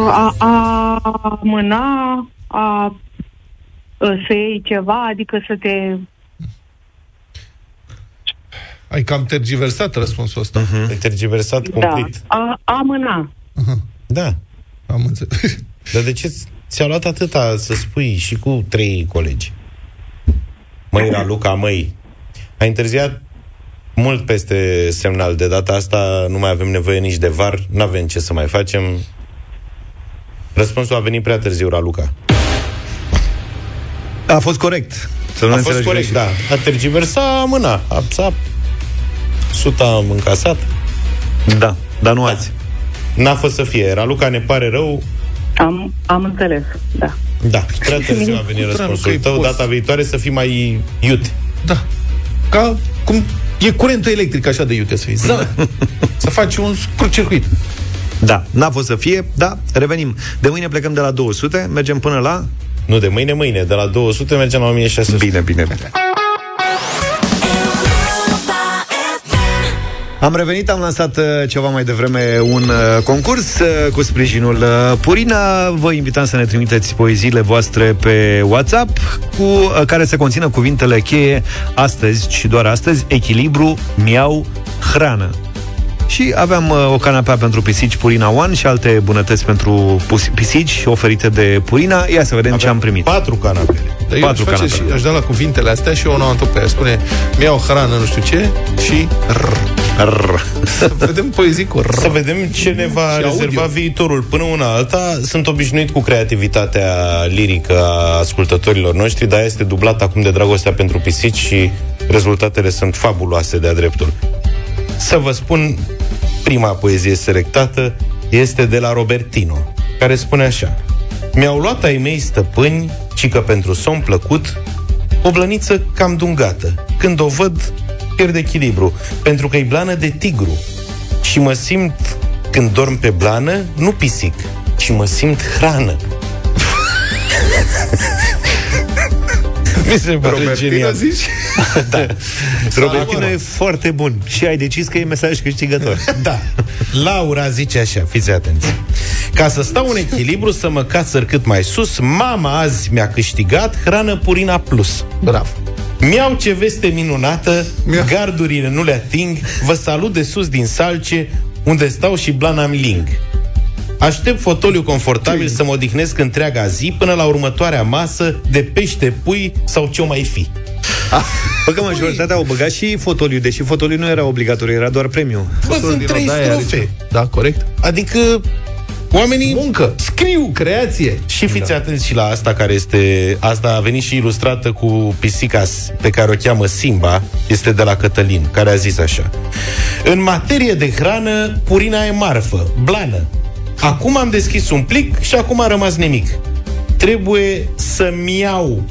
a, a mâna, a să iei ceva, adică să te... Ai cam tergiversat răspunsul ăsta. Ai tergiversat Da, complet. a, a mâna. Da. Am înțeles. Dar de ce ți-a luat atâta să spui și cu trei colegi? Măi, Raluca, măi, ai întârziat mult peste semnal. De data asta nu mai avem nevoie nici de var, nu avem ce să mai facem. Răspunsul a venit prea târziu, Raluca. A fost corect. Să nu a ne fost înțelegi corect, greșit. da. A tergiversa mâna. A, s-a, suta am încasat. Da, dar nu azi. N-a fost să fie. Raluca, ne pare rău. Am, am înțeles, da. Da, prea târziu a venit Raluca, răspunsul e tău. post. Data viitoare să fii mai iute. Da. Ca cum e curentul electric așa de iute să fii. Ză. să faci un scurt-circuit. Da, n-a fost să fie, da, revenim. De mâine plecăm de la 200, mergem până la... Nu de mâine, mâine. De la 200 mergem la 1600. Bine, bine, bine. Am revenit, am lansat uh, ceva mai devreme un uh, concurs uh, cu sprijinul uh, Purina. Vă invităm să ne trimiteți poeziile voastre pe WhatsApp cu uh, care să conțină cuvintele cheie astăzi și doar astăzi, echilibru, miau, hrană. Și aveam uh, o canapea pentru pisici Purina One și alte bunătăți pentru pus- pisici oferite de Purina. Ia să vedem ce am primit. Patru canapele. Dar eu aș, Patru face canapele. și, aș da la cuvintele astea și eu nu pe ea. Spune, mi-au hrană nu știu ce și rr. Să vedem poezii cu rr. Să vedem ce ne va Și rezerva audio. viitorul. Până una alta, sunt obișnuit cu creativitatea lirică a ascultătorilor noștri, dar este dublat acum de dragostea pentru pisici și rezultatele sunt fabuloase de-a dreptul. Să vă spun, prima poezie selectată este de la Robertino, care spune așa. Mi-au luat ai mei stăpâni, cică pentru somn plăcut, o blăniță cam dungată. Când o văd, pierd echilibru, pentru că e blană de tigru. Și mă simt, când dorm pe blană, nu pisic, ci mă simt hrană. Mi se pare Robertino genial. zici? Da. Robertino e foarte bun și ai decis că e mesaj câștigător. Da. Laura zice așa, fiți atenți. Ca să stau în echilibru, să mă casăr cât mai sus, mama azi mi-a câștigat hrană Purina Plus. Bravo. Mi-au ce veste minunată, Mia. gardurile nu le ating, vă salut de sus din salce, unde stau și blana mi ling. Aștept fotoliu confortabil să mă odihnesc întreaga zi până la următoarea masă de pește, pui sau ce mai fi. Bă, că majoritatea au băgat și fotoliu, deși fotoliu nu era obligatoriu, era doar premiu. Bă, sunt trei strofe. Da, corect. Adică oamenii Muncă. scriu. Creație. Și fiți da. atenți și la asta care este... Asta a venit și ilustrată cu pisica s- pe care o cheamă Simba. Este de la Cătălin, care a zis așa. În materie de hrană, purina e marfă, blană. Acum am deschis un plic și acum a rămas nimic. Trebuie să-mi iau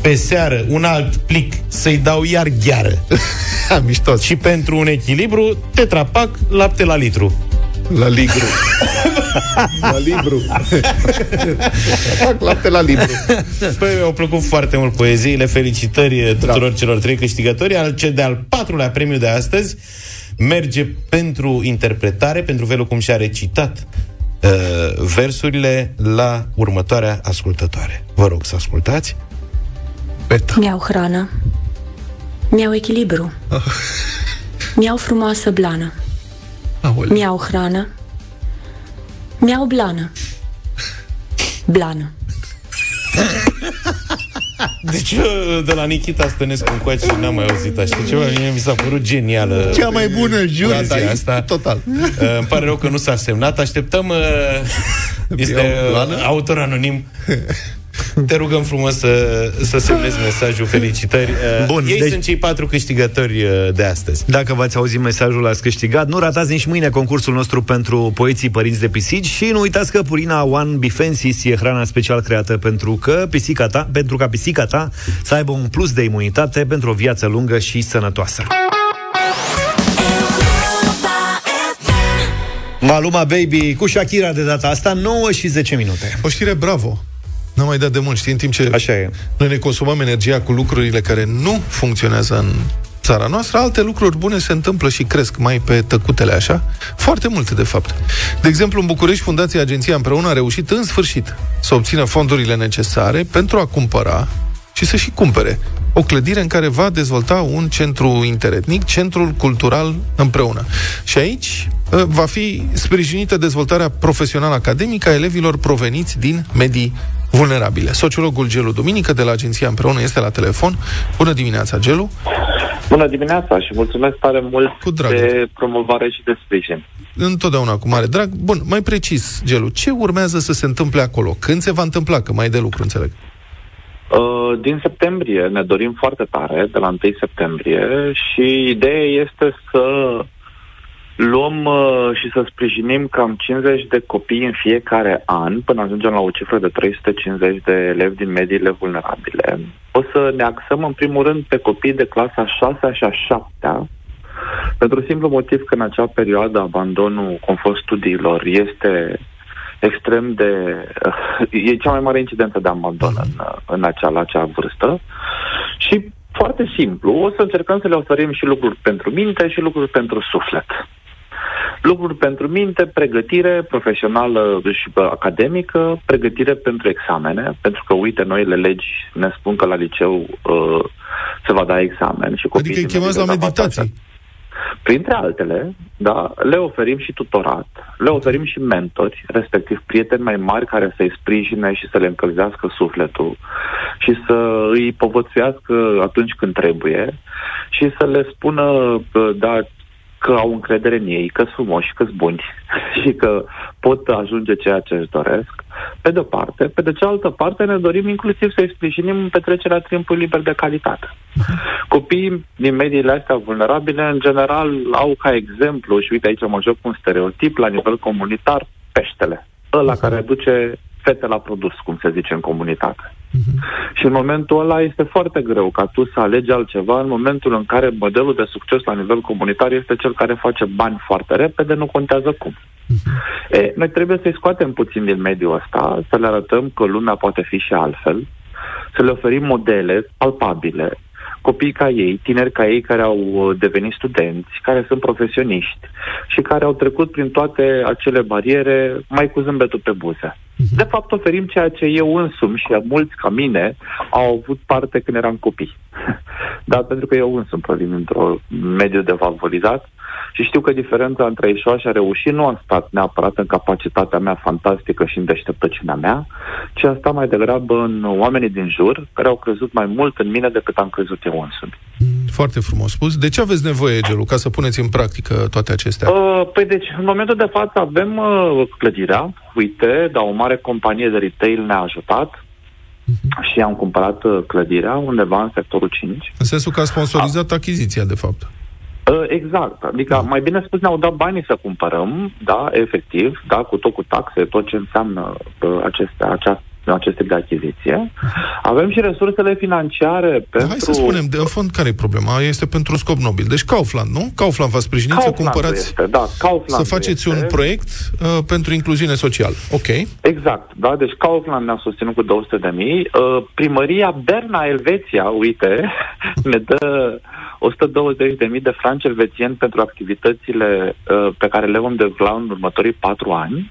pe seară un alt plic să-i dau iar gheară. Mișto. Și pentru un echilibru, tetrapac, lapte la litru. La ligru. la libru. Fac lapte la libru. Păi, mi-au plăcut foarte mult poeziile. Felicitări tuturor celor trei câștigători. Al cel de-al patrulea premiu de astăzi merge pentru interpretare, pentru felul cum și-a recitat uh, versurile la următoarea ascultătoare. Vă rog să ascultați. Beta. Mi-au hrană. Mi-au echilibru. Mi-au frumoasă blană. Aoleu. Mi-au hrană. Mi-au blană. Blană. Deci eu de la Nikita Stănescu încoace n-am mai auzit așa ceva. Mie mi s-a părut genială. Cea mai bună, jur. poezia Gata, asta. Total. Uh, îmi pare rău că nu s-a semnat. Așteptăm... Uh, este Iau blană? uh, autor anonim. Te rugăm frumos să, să semnezi mesajul. Felicitări. Uh, Bun, Ei deci- sunt cei patru câștigători uh, de astăzi. Dacă v-ați auzit mesajul, ați câștigat. Nu ratați nici mâine concursul nostru pentru poeții părinți de pisici și nu uitați că Purina One Bifensis e hrana special creată pentru că pisica ta, pentru ca pisica ta să aibă un plus de imunitate pentru o viață lungă și sănătoasă. Maluma Baby cu Shakira de data asta 9 și 10 minute. O știre bravo. N-am mai dat de mult, știi, în timp ce Așa e. noi ne consumăm energia cu lucrurile care nu funcționează în țara noastră, alte lucruri bune se întâmplă și cresc mai pe tăcutele așa, foarte multe de fapt. De exemplu, în București, Fundația Agenția Împreună a reușit în sfârșit să obțină fondurile necesare pentru a cumpăra și să și cumpere o clădire în care va dezvolta un centru interetnic, centrul cultural împreună. Și aici uh, va fi sprijinită dezvoltarea profesională academică a elevilor proveniți din medii vulnerabile. Sociologul Gelu Duminică de la Agenția Împreună este la telefon. Bună dimineața, Gelu! Bună dimineața și mulțumesc tare mult Cu drag. de promovare și de sprijin. Întotdeauna cu mare drag. Bun, mai precis, Gelu, ce urmează să se întâmple acolo? Când se va întâmpla? Că mai e de lucru, înțeleg. Uh, Din septembrie ne dorim foarte tare, de la 1 septembrie, și ideea este să luăm uh, și să sprijinim cam 50 de copii în fiecare an, până ajungem la o cifră de 350 de elevi din mediile vulnerabile. O să ne axăm în primul rând pe copii de clasa 6 și a 7 pentru simplu motiv că în acea perioadă abandonul conform studiilor este extrem de... e cea mai mare incidență de abandon în, în acea, la acea vârstă și foarte simplu, o să încercăm să le oferim și lucruri pentru minte și lucruri pentru suflet. Lucruri pentru minte, pregătire profesională și bă, academică, pregătire pentru examene, pentru că, uite, noile legi ne spun că la liceu uh, se va da examen și copiii... Adică îi chemați la meditații. Printre altele, da, le oferim și tutorat, le oferim și mentori, respectiv prieteni mai mari care să-i sprijine și să le încălzească sufletul și să îi povățuiască atunci când trebuie și să le spună, bă, da, că au încredere în ei, că sunt frumoși, că sunt buni și că pot ajunge ceea ce își doresc. Pe de-o parte. Pe de cealaltă parte ne dorim inclusiv să-i sprijinim în petrecerea timpului liber de calitate. Copiii din mediile astea vulnerabile, în general, au ca exemplu, și uite aici mă joc cu un stereotip, la nivel comunitar, peștele. Ăla care duce fete la produs, cum se zice în comunitate. Și în momentul ăla este foarte greu ca tu să alegi altceva în momentul în care modelul de succes la nivel comunitar este cel care face bani foarte repede, nu contează cum. E, noi trebuie să-i scoatem puțin din mediul ăsta, să le arătăm că lumea poate fi și altfel, să le oferim modele palpabile, copii ca ei, tineri ca ei care au uh, devenit studenți, care sunt profesioniști și care au trecut prin toate acele bariere mai cu zâmbetul pe buze. De fapt, oferim ceea ce eu însumi și mulți ca mine au avut parte când eram copii. dar pentru că eu însumi provin dintr-o mediu defavorizat și știu că diferența între a ieșua și a reuși nu a stat neapărat în capacitatea mea fantastică și în deșteptăciunea mea, ci a stat mai degrabă în oamenii din jur, care au crezut mai mult în mine decât am crezut eu însumi. Foarte frumos spus. De ce aveți nevoie, Gelu, ca să puneți în practică toate acestea? Uh, păi deci, în momentul de față avem uh, clădirea, uite, dar o mare companie de retail ne-a ajutat, și am cumpărat uh, clădirea undeva în sectorul 5. În sensul că a sponsorizat a... achiziția, de fapt. Uh, Exact. Adică, da. mai bine spus, ne-au dat banii să cumpărăm, da, efectiv, da, cu tot cu taxe, tot ce înseamnă uh, aceste, această aceste de achiziție. Avem și resursele financiare pentru... Hai să spunem, de în fond, care e problema? Este pentru scop nobil. Deci Kaufland, nu? Kaufland v-a sprijinit să cumpărați... Este, da, Kaufland să faceți este. un proiect uh, pentru incluziune socială. Ok. Exact, da, deci Kaufland ne-a susținut cu 200 de mii. Uh, primăria Berna Elveția, uite, ne dă 120 de mii de franci elvețieni pentru activitățile uh, pe care le vom dezvolta în următorii patru ani.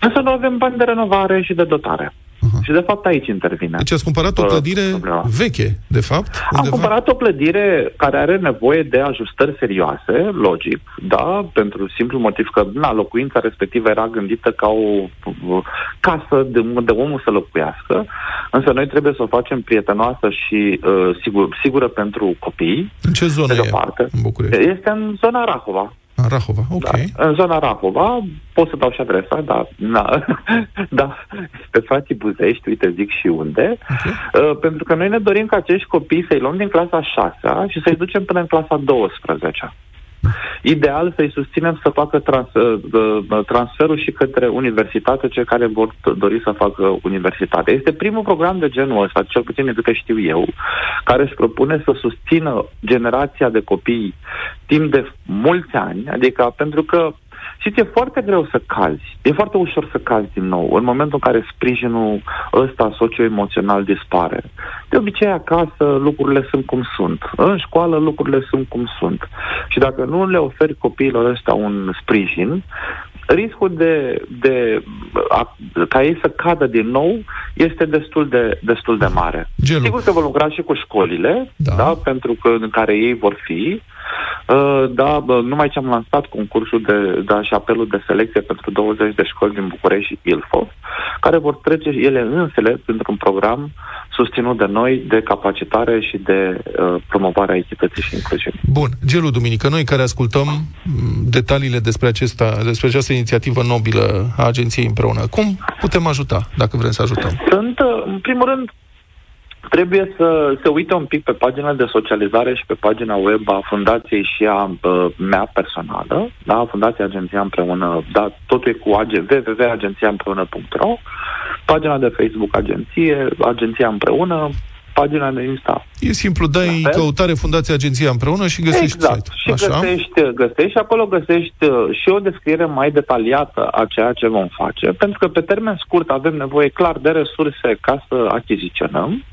Însă nu avem bani de renovare și de dotare. Uh-huh. Și de fapt aici intervine. Deci ați cumpărat o clădire problema. veche, de fapt? Am undeva? cumpărat o clădire care are nevoie de ajustări serioase, logic, da, pentru simplu motiv că na, locuința respectivă era gândită ca o o casă de unde omul să locuiască, însă noi trebuie să o facem prietenoasă și uh, sigur, sigură pentru copii. În ce zonă de o e? parte. În București. Este în zona Rahova. În Rahova, ok. Da, în zona Rahova, pot să dau și adresa, da, na, da, pe frații Buzești, uite, zic și unde, okay. uh, pentru că noi ne dorim ca acești copii să-i luăm din clasa 6 și să-i ducem până în clasa 12 Ideal să-i susținem să facă trans, uh, uh, transferul și către universitate, cei care vor dori să facă universitate. Este primul program de genul ăsta, cel puțin de câte știu eu, care își propune să susțină generația de copii timp de mulți ani, adică pentru că și e foarte greu să cazi. E foarte ușor să cazi din nou în momentul în care sprijinul ăsta socio-emoțional dispare. De obicei acasă lucrurile sunt cum sunt. În școală lucrurile sunt cum sunt. Și dacă nu le oferi copiilor ăștia un sprijin, riscul de, de a, ca ei să cadă din nou este destul de, destul de mare. Gelu. Sigur că vom lucra și cu școlile, da. Da, pentru că în care ei vor fi, Uh, da, bă, numai ce am lansat concursul de, da, și apelul de selecție pentru 20 de școli din București și Ilfov, care vor trece ele însele printr-un program susținut de noi de capacitare și de uh, promovarea echității și incluziunii. Bun. Gelu Duminică, noi care ascultăm m, detaliile despre, acesta, despre această inițiativă nobilă a agenției împreună, cum putem ajuta, dacă vrem să ajutăm? Sunt, uh, în primul rând, trebuie să se uite un pic pe pagina de socializare și pe pagina web a fundației și a uh, mea personală, da, Fundația Agenția Împreună, da, totul e cu AG, www.agențiaîmpreună.ro, pagina de Facebook Agenție, Agenția Împreună, pagina de Insta. E simplu, dai în căutare Fundația Agenția Împreună și găsești exact. site. Și Așa? găsești, găsești și acolo găsești uh, și o descriere mai detaliată a ceea ce vom face. Pentru că pe termen scurt avem nevoie clar de resurse ca să achiziționăm,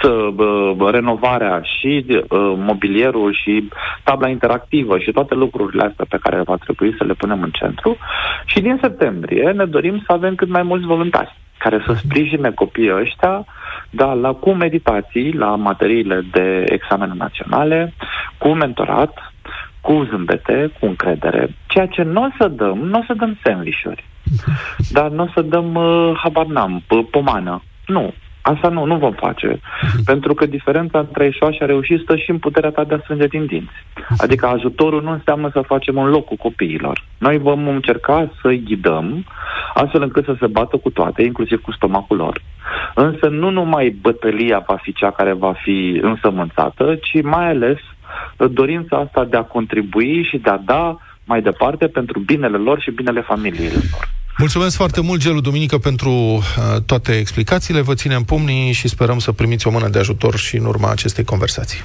să uh, renovarea și uh, mobilierul și tabla interactivă și toate lucrurile astea pe care va trebui să le punem în centru. Și din septembrie ne dorim să avem cât mai mulți voluntari care să sprijine copiii ăștia da, la, cu meditații la materiile de examene naționale, cu mentorat, cu zâmbete, cu încredere, ceea ce nu o să dăm, nu o să dăm sandvișuri, dar nu o să dăm, uh, habar n-am, p- pomană. Nu, asta nu, nu vom face. Pentru că diferența între a ieșua și a reuși stă și în puterea ta de a strânge din dinți. Adică ajutorul nu înseamnă să facem un loc cu copiilor. Noi vom încerca să-i ghidăm astfel încât să se bată cu toate, inclusiv cu stomacul lor. Însă nu numai bătălia va fi cea care va fi însămânțată, ci mai ales dorința asta de a contribui și de a da mai departe pentru binele lor și binele familiilor. Mulțumesc foarte mult, Gelu Duminică, pentru uh, toate explicațiile. Vă ținem pumnii și sperăm să primiți o mână de ajutor și în urma acestei conversații.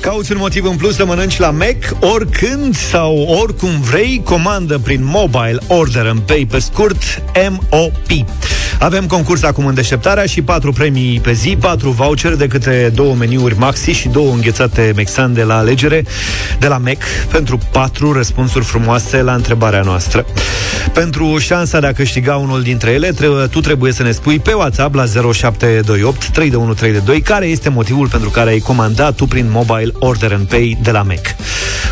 Cauți un motiv în plus să mănânci la Mac oricând sau oricum vrei, comandă prin Mobile Order and Pay pe scurt MOP. Avem concurs acum în deșteptarea și patru premii pe zi, patru voucher de câte două meniuri maxi și două înghețate mexan de la alegere de la Mac pentru patru răspunsuri frumoase la întrebarea noastră. Pentru șansa de a câștiga unul dintre ele, trebuie, tu trebuie să ne spui pe WhatsApp la 0728 3132 care este motivul pentru care ai comandat tu prin Mobile Order and Pay de la Mac.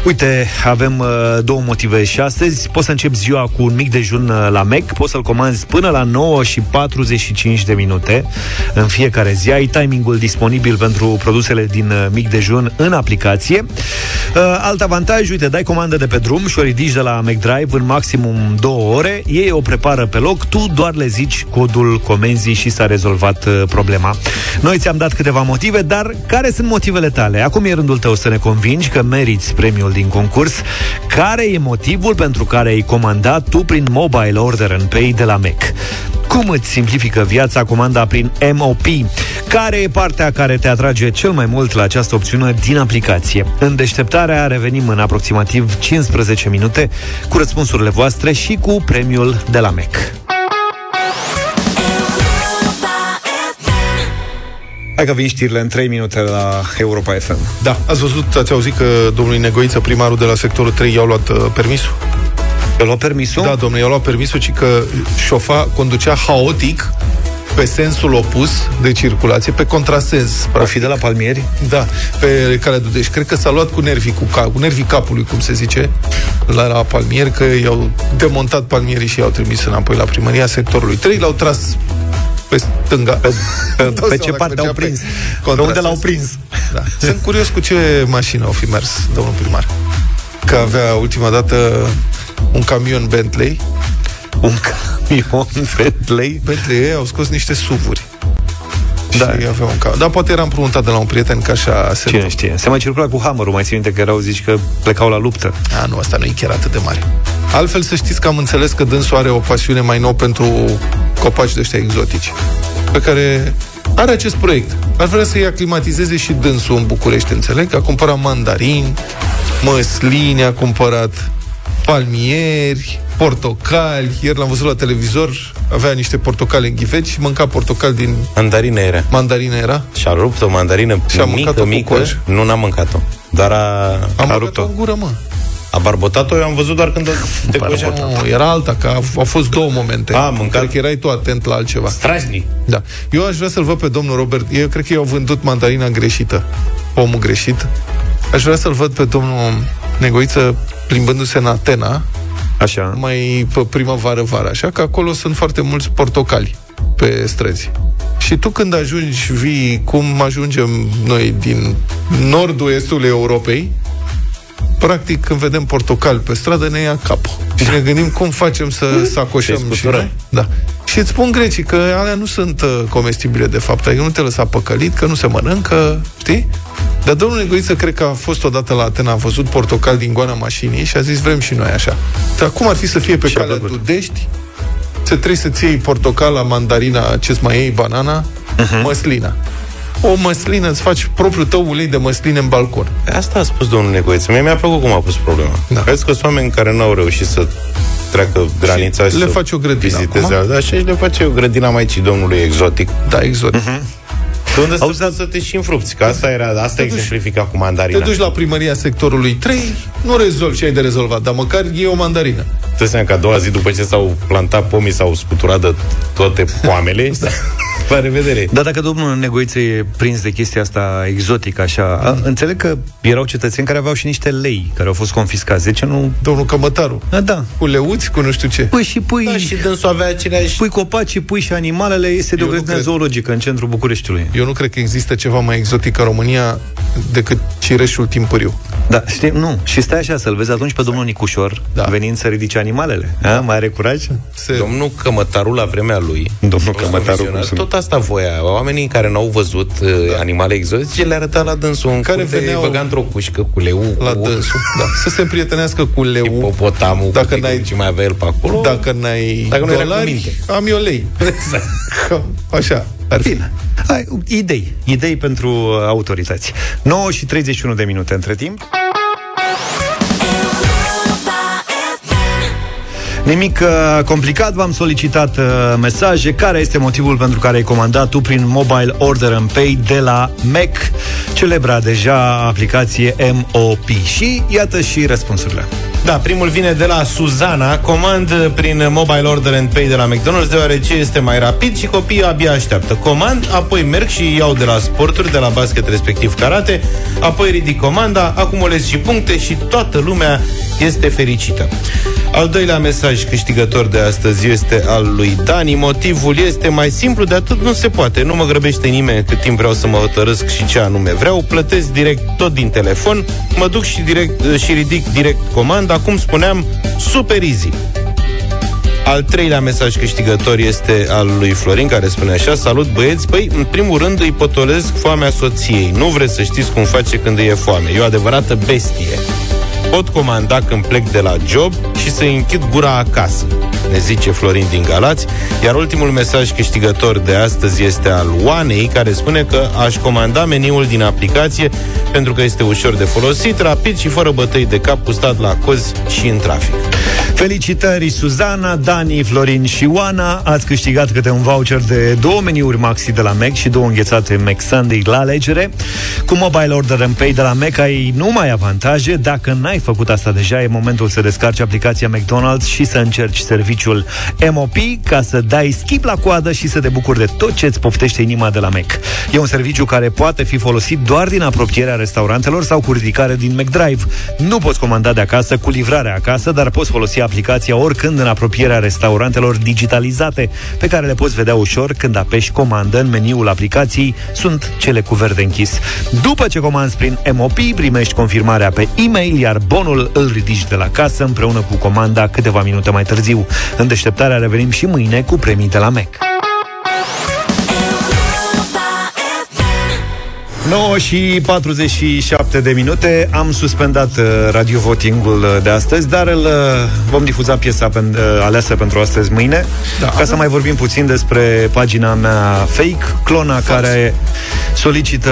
Uite, avem uh, două motive și astăzi. Poți să începi ziua cu un mic dejun uh, la Mac, poți să-l comanzi până la 9 și 45 de minute în fiecare zi. Ai timingul disponibil pentru produsele din uh, mic dejun în aplicație. Uh, alt avantaj, uite, dai comandă de pe drum și o ridici de la McDrive în maximum două ore, ei o prepară pe loc, tu doar le zici codul comenzii și s-a rezolvat uh, problema. Noi ți-am dat câteva motive, dar care sunt motivele tale? Acum e rândul tău să ne convingi că meriți premiul din concurs. Care e motivul pentru care ai comandat tu prin Mobile Order and Pay de la Mac? Cum îți simplifică viața comanda prin MOP? Care e partea care te atrage cel mai mult la această opțiune din aplicație? În deșteptarea revenim în aproximativ 15 minute cu răspunsurile voastre și cu premiul de la Mac. Hai că vin știrile în 3 minute la Europa FM. Da, ați văzut, ați auzit că domnului Negoiță, primarul de la sectorul 3, i-au luat uh, permisul? I-au luat permisul? Da, domnule, i-au luat permisul, ci că șofa conducea haotic pe sensul opus de circulație, pe contrasens. O fi de la palmieri? Da, pe calea de Deci cred că s-a luat cu nervii, cu, ca, cu nervii capului, cum se zice, la, la palmieri, că i-au demontat palmierii și i-au trimis înapoi la primăria sectorului 3, l-au tras pe stânga. Pe, pe, pe ce parte au prins? Pe unde l-au prins? Da. Sunt curios cu ce mașină au fi mers, domnul primar. Că avea ultima dată un camion Bentley. Un camion Bentley? Bentley ei au scos niște suvuri. Da. Și avea un camion. Dar poate era împrumutat de la un prieten ca așa se Cine știe? Se mai circula cu hammerul, mai țin minte că erau zici că plecau la luptă. A, nu, asta nu e chiar atât de mare. Altfel să știți că am înțeles că dânsul are o pasiune mai nouă pentru copaci de ăștia exotici, pe care are acest proiect. Ar vrea să-i aclimatizeze și dânsul în București, înțeleg? A cumpărat mandarini, măsline, a cumpărat palmieri, portocali. Ieri l-am văzut la televizor, avea niște portocale în ghiveci și mânca portocali din... Mandarină era. Mandarină era? Și-a rupt o mandarină Și-a mică, mâncat-o cu mică. coaj? Nu n-am mâncat-o. Dar a, Am a băgat-o rupt-o. în gură, mă. A barbotat-o, eu am văzut doar când o decoja. Nu, era alta, că a, au fost două momente. A, mâncat. Cred că erai tu atent la altceva. Strajnic. Da. Eu aș vrea să-l văd pe domnul Robert. Eu cred că i-au vândut mandarina greșită. Omul greșit. Aș vrea să-l văd pe domnul Negoiță plimbându-se în Atena, Așa. mai pe primăvară-vară, așa că acolo sunt foarte mulți portocali pe străzi. Și tu când ajungi, vii cum ajungem noi din nordul estul Europei, practic când vedem portocali pe stradă ne ia capul. Și ne gândim cum facem să sacoșăm Se și scutură. noi. Da. Și îți spun grecii că alea nu sunt uh, comestibile de fapt, adică nu te lăsa păcălit, că nu se mănâncă, știi? Dar domnul Negoiță cred că a fost odată la Atena, a văzut portocal din goana mașinii și a zis vrem și noi așa. Dar cum ar fi să fie pe Și a calea plăcut. Dudești, să trebuie să-ți iei portocala, mandarina, ce mai iei, banana, Mhm. măslina. O măslină, îți faci propriul tău ulei de măsline în balcon. Asta a spus domnul Negoiță. Mie mi-a plăcut cum a pus problema. Da. Crezi că sunt oameni care n-au reușit să treacă granița și, le să faci o grădină viziteze acum? Da, și le face o grădina Maicii Domnului exotic. Da, exotic. De unde Auzi, să, să te și înfrupți? Că asta era, asta exemplifica cu Te mandarina. duci la primăria sectorului 3, nu rezolvi ce ai de rezolvat, dar măcar iei o mandarină. Te seama că a doua zi după ce s-au plantat pomii, s-au scuturat de toate poamele. La revedere. Dar dacă domnul Negoiță e prins de chestia asta exotică, așa, a, înțeleg că erau cetățeni care aveau și niște lei care au fost confiscați. De ce nu... Domnul Cămătaru, A, da. cu leuți, cu nu știu ce. Pui și pui... Da, și dânsul avea aceleași... Pui copaci, pui și animalele, este de o Eu nu grădină cred. zoologică în centrul Bucureștiului. Eu nu cred că există ceva mai exotic în România decât cireșul timpuriu. Da, știi, nu. Și stai așa să-l vezi atunci pe domnul Nicușor Da. venind să ridice animalele. A? Mai are curaj? Se... Domnul Cămătaru la vremea lui Domnul fost Cămătaru, cum comisionar, sună? tot asta voia. Oamenii care n-au văzut uh, animale exotice le arăta la dânsul în Care curte, veneau- băga într-o cușcă cu leu, La cu dânsul, da. Să se împrietenească cu leu. hipopotamul, Dacă cu n-ai- ce mai avea el pe acolo. Dacă n-ai Dacă nu era cu dolari, minte. am eu lei. Exact. Cam Așa, ar fi. Bine. Hai, idei. Idei pentru uh, autorități. 9 și 31 de minute între timp. Nimic uh, complicat, v-am solicitat uh, mesaje. Care este motivul pentru care ai comandat tu prin Mobile Order and Pay de la Mac, celebra deja aplicație MOP? Și iată și răspunsurile. Da, primul vine de la Suzana, comand prin Mobile Order and Pay de la McDonald's, deoarece este mai rapid și copiii abia așteaptă. Comand, apoi merg și iau de la sporturi, de la basket respectiv karate, apoi ridic comanda, acumulez și puncte și toată lumea este fericită. Al doilea mesaj câștigător de astăzi este al lui Dani. Motivul este mai simplu, de atât nu se poate. Nu mă grăbește nimeni cât timp vreau să mă hotărăsc și ce anume vreau. Plătesc direct tot din telefon, mă duc și, direct, și ridic direct comanda. Cum spuneam, super easy. Al treilea mesaj câștigător este al lui Florin, care spune așa, Salut băieți, păi, în primul rând îi potolesc foamea soției. Nu vreți să știți cum face când îi e foame. E o adevărată bestie. Pot comanda când plec de la job și să închid gura acasă, ne zice Florin din Galați. Iar ultimul mesaj câștigător de astăzi este al Oanei, care spune că aș comanda meniul din aplicație pentru că este ușor de folosit, rapid și fără bătăi de cap cu stat la cozi și în trafic. Felicitări Suzana, Dani, Florin și Oana Ați câștigat câte un voucher de două meniuri maxi de la Mac și două înghețate Mac Sunday la alegere Cu Mobile Order and Pay de la Mac ai numai avantaje Dacă n-ai făcut asta deja, e momentul să descarci aplicația McDonald's și să încerci serviciul MOP ca să dai skip la coadă și să te bucuri de tot ce îți poftește inima de la Mac. E un serviciu care poate fi folosit doar din apropierea restaurantelor sau cu ridicare din McDrive. Nu poți comanda de acasă cu livrarea acasă, dar poți folosi aplicația oricând în apropierea restaurantelor digitalizate, pe care le poți vedea ușor când apeși comandă în meniul aplicației, sunt cele cu verde închis. După ce comanzi prin MOP, primești confirmarea pe e-mail, iar bonul îl ridici de la casă împreună cu comanda câteva minute mai târziu. În deșteptarea revenim și mâine cu premii de la Mac. 9 și 47 de minute. Am suspendat uh, radio votingul uh, de astăzi Dar îl, uh, vom difuza piesa pen, uh, aleasă pentru astăzi mâine. Da, Ca să mai vorbim puțin despre pagina mea fake Clona Fals. care solicită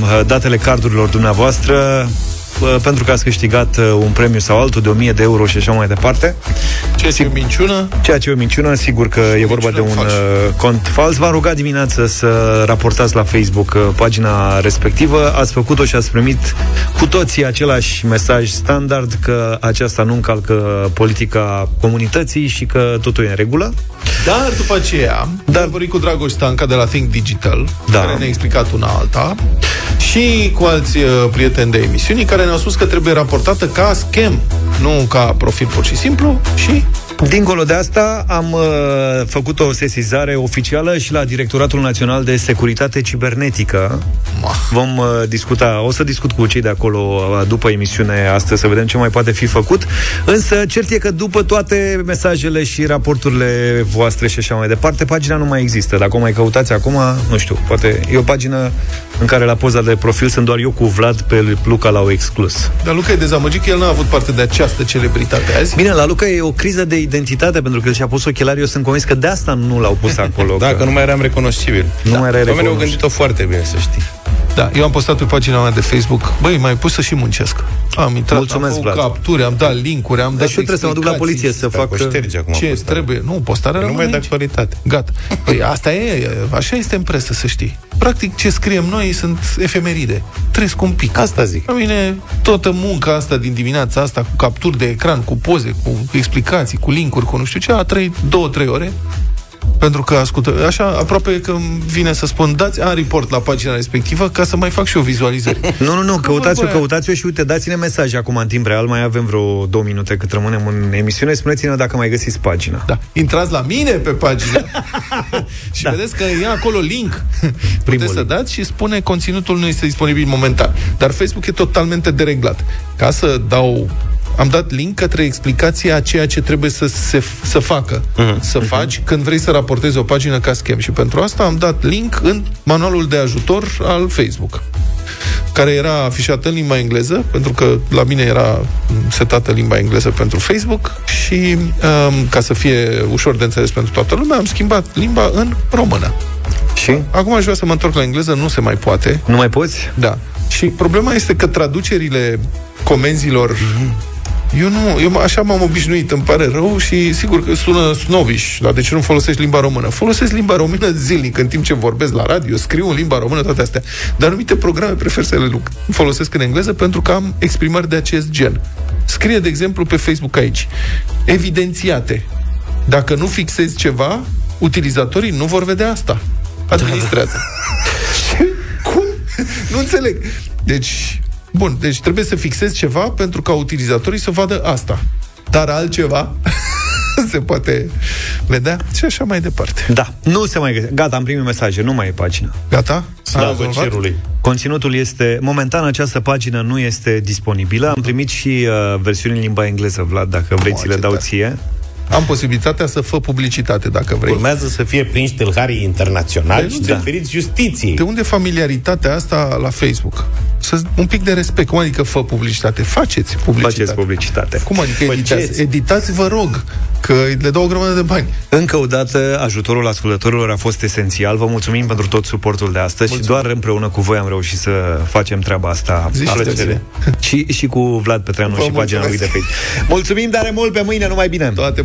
uh, datele cardurilor dumneavoastră. uh, pentru că ați câștigat uh, un premiu sau altul de 1000 de euro și așa mai departe. Ceea ce e o minciună? Ceea ce e o minciună, sigur că e vorba de un fals. uh, cont fals. V-am rugat dimineață să raportați la Facebook uh, pagina respectivă. Ați făcut-o și ați primit cu toții același mesaj standard că aceasta nu încalcă politica comunității și că totul e în regulă. Dar după aceea Dar... am vorbit cu Dragoș Stanca de la Think Digital Da. Care ne-a explicat una alta Și cu alți uh, prieteni de emisiuni Care ne-au spus că trebuie raportată ca scam Nu ca profil pur și simplu Și Dincolo de asta, am uh, făcut o sesizare oficială și la Directoratul Național de Securitate Cibernetică. Vom uh, discuta, o să discut cu cei de acolo uh, după emisiune astăzi să vedem ce mai poate fi făcut. Însă, cert e că după toate mesajele și raporturile voastre și așa mai departe, pagina nu mai există. Dacă o mai căutați acum, nu știu, poate e o pagină în care la poza de profil sunt doar eu cu Vlad pe Luca l-au exclus. Dar Luca e dezamăgit că el n-a avut parte de această celebritate azi Bine, la Luca e o criză de identitate pentru că el și-a pus ochelari, eu sunt convins că de asta nu l-au pus acolo. Da, că nu mai eram recunoscibil. Nu mai erai Oamenii au recunoscut. gândit-o foarte bine, să știi. Da, eu am postat pe pagina mea de Facebook Băi, mai pus să și muncesc Am intrat, Mulțumesc, am făcut Vlad. capturi, am dat linkuri Am Dar dat și eu trebuie să mă duc la explicații. poliție să fac... o șterge acum Ce postarea. trebuie? Nu, postarea Nu rămâne mai de aici. actualitate. Gata. Păi asta e, așa este în presă, să știi. Practic, ce scriem noi sunt efemeride. Trăiesc un pic. Asta zic. La mine, toată munca asta din dimineața asta, cu capturi de ecran, cu poze, cu explicații, cu linkuri, cu nu știu ce, a trăit două, trei ore. Pentru că ascultă, așa, aproape că îmi vine să spun, dați un report la pagina respectivă ca să mai fac și o vizualizare. Nu, nu, nu, căutați-o, vorba aia. căutați-o și uite, dați-ne mesaje acum în timp real, mai avem vreo două minute cât rămânem în emisiune, spuneți-ne dacă mai găsiți pagina. Da. Intrați la mine pe pagină și da. vedeți că e acolo link. Puteți să link. dați și spune conținutul nu este disponibil momentan. Dar Facebook e totalmente dereglat. Ca să dau am dat link către explicația a ceea ce trebuie să se să facă, uh-huh. să faci când vrei să raportezi o pagină ca schem. Și pentru asta am dat link în manualul de ajutor al Facebook care era afișată în limba engleză, pentru că la mine era setată limba engleză pentru Facebook și um, ca să fie ușor de înțeles pentru toată lumea, am schimbat limba în română. Și? Acum aș vrea să mă întorc la engleză, nu se mai poate. Nu mai poți? Da. Și problema este că traducerile comenzilor Eu nu, eu așa m-am obișnuit, îmi pare rău și sigur că sună snobiș, dar de ce nu folosești limba română? Folosesc limba română zilnic, în timp ce vorbesc la radio, scriu în limba română, toate astea. Dar anumite programe prefer să le luc. folosesc în engleză pentru că am exprimări de acest gen. Scrie, de exemplu, pe Facebook aici, evidențiate. Dacă nu fixezi ceva, utilizatorii nu vor vedea asta. Administrează. Cum? Nu înțeleg. Deci, bun, deci trebuie să fixezi ceva pentru ca utilizatorii să vadă asta. Dar altceva se poate vedea și așa mai departe. Da, nu se mai găsește. Gata, am primit mesaje, nu mai e pagina. Gata? Slavă cerului. Conținutul este... Momentan această pagină nu este disponibilă. Am primit și uh, versiuni în limba engleză, Vlad, dacă vrei, ți le dau ție. Am posibilitatea să fă publicitate, dacă vrei. Urmează să fie prinși tâlharii internaționali și Da. deferiți justiției. De unde familiaritatea asta la Facebook? Să, un pic de respect. Cum adică fă publicitate? Faceți publicitate. Faceți publicitate. Cum adică Faceți. editați? Editați, vă rog, că le dau o grămadă de bani. Încă o dată, ajutorul ascultătorilor a fost esențial. Vă mulțumim pentru tot suportul de astăzi Mulțumim. și doar împreună cu voi am reușit să facem treaba asta. Zi și alături de de- Și, și cu Vlad Petreanu Vă și pagina lui de mulțumesc. Facebook. Mulțumim tare mult, pe mâine, numai bine! Toate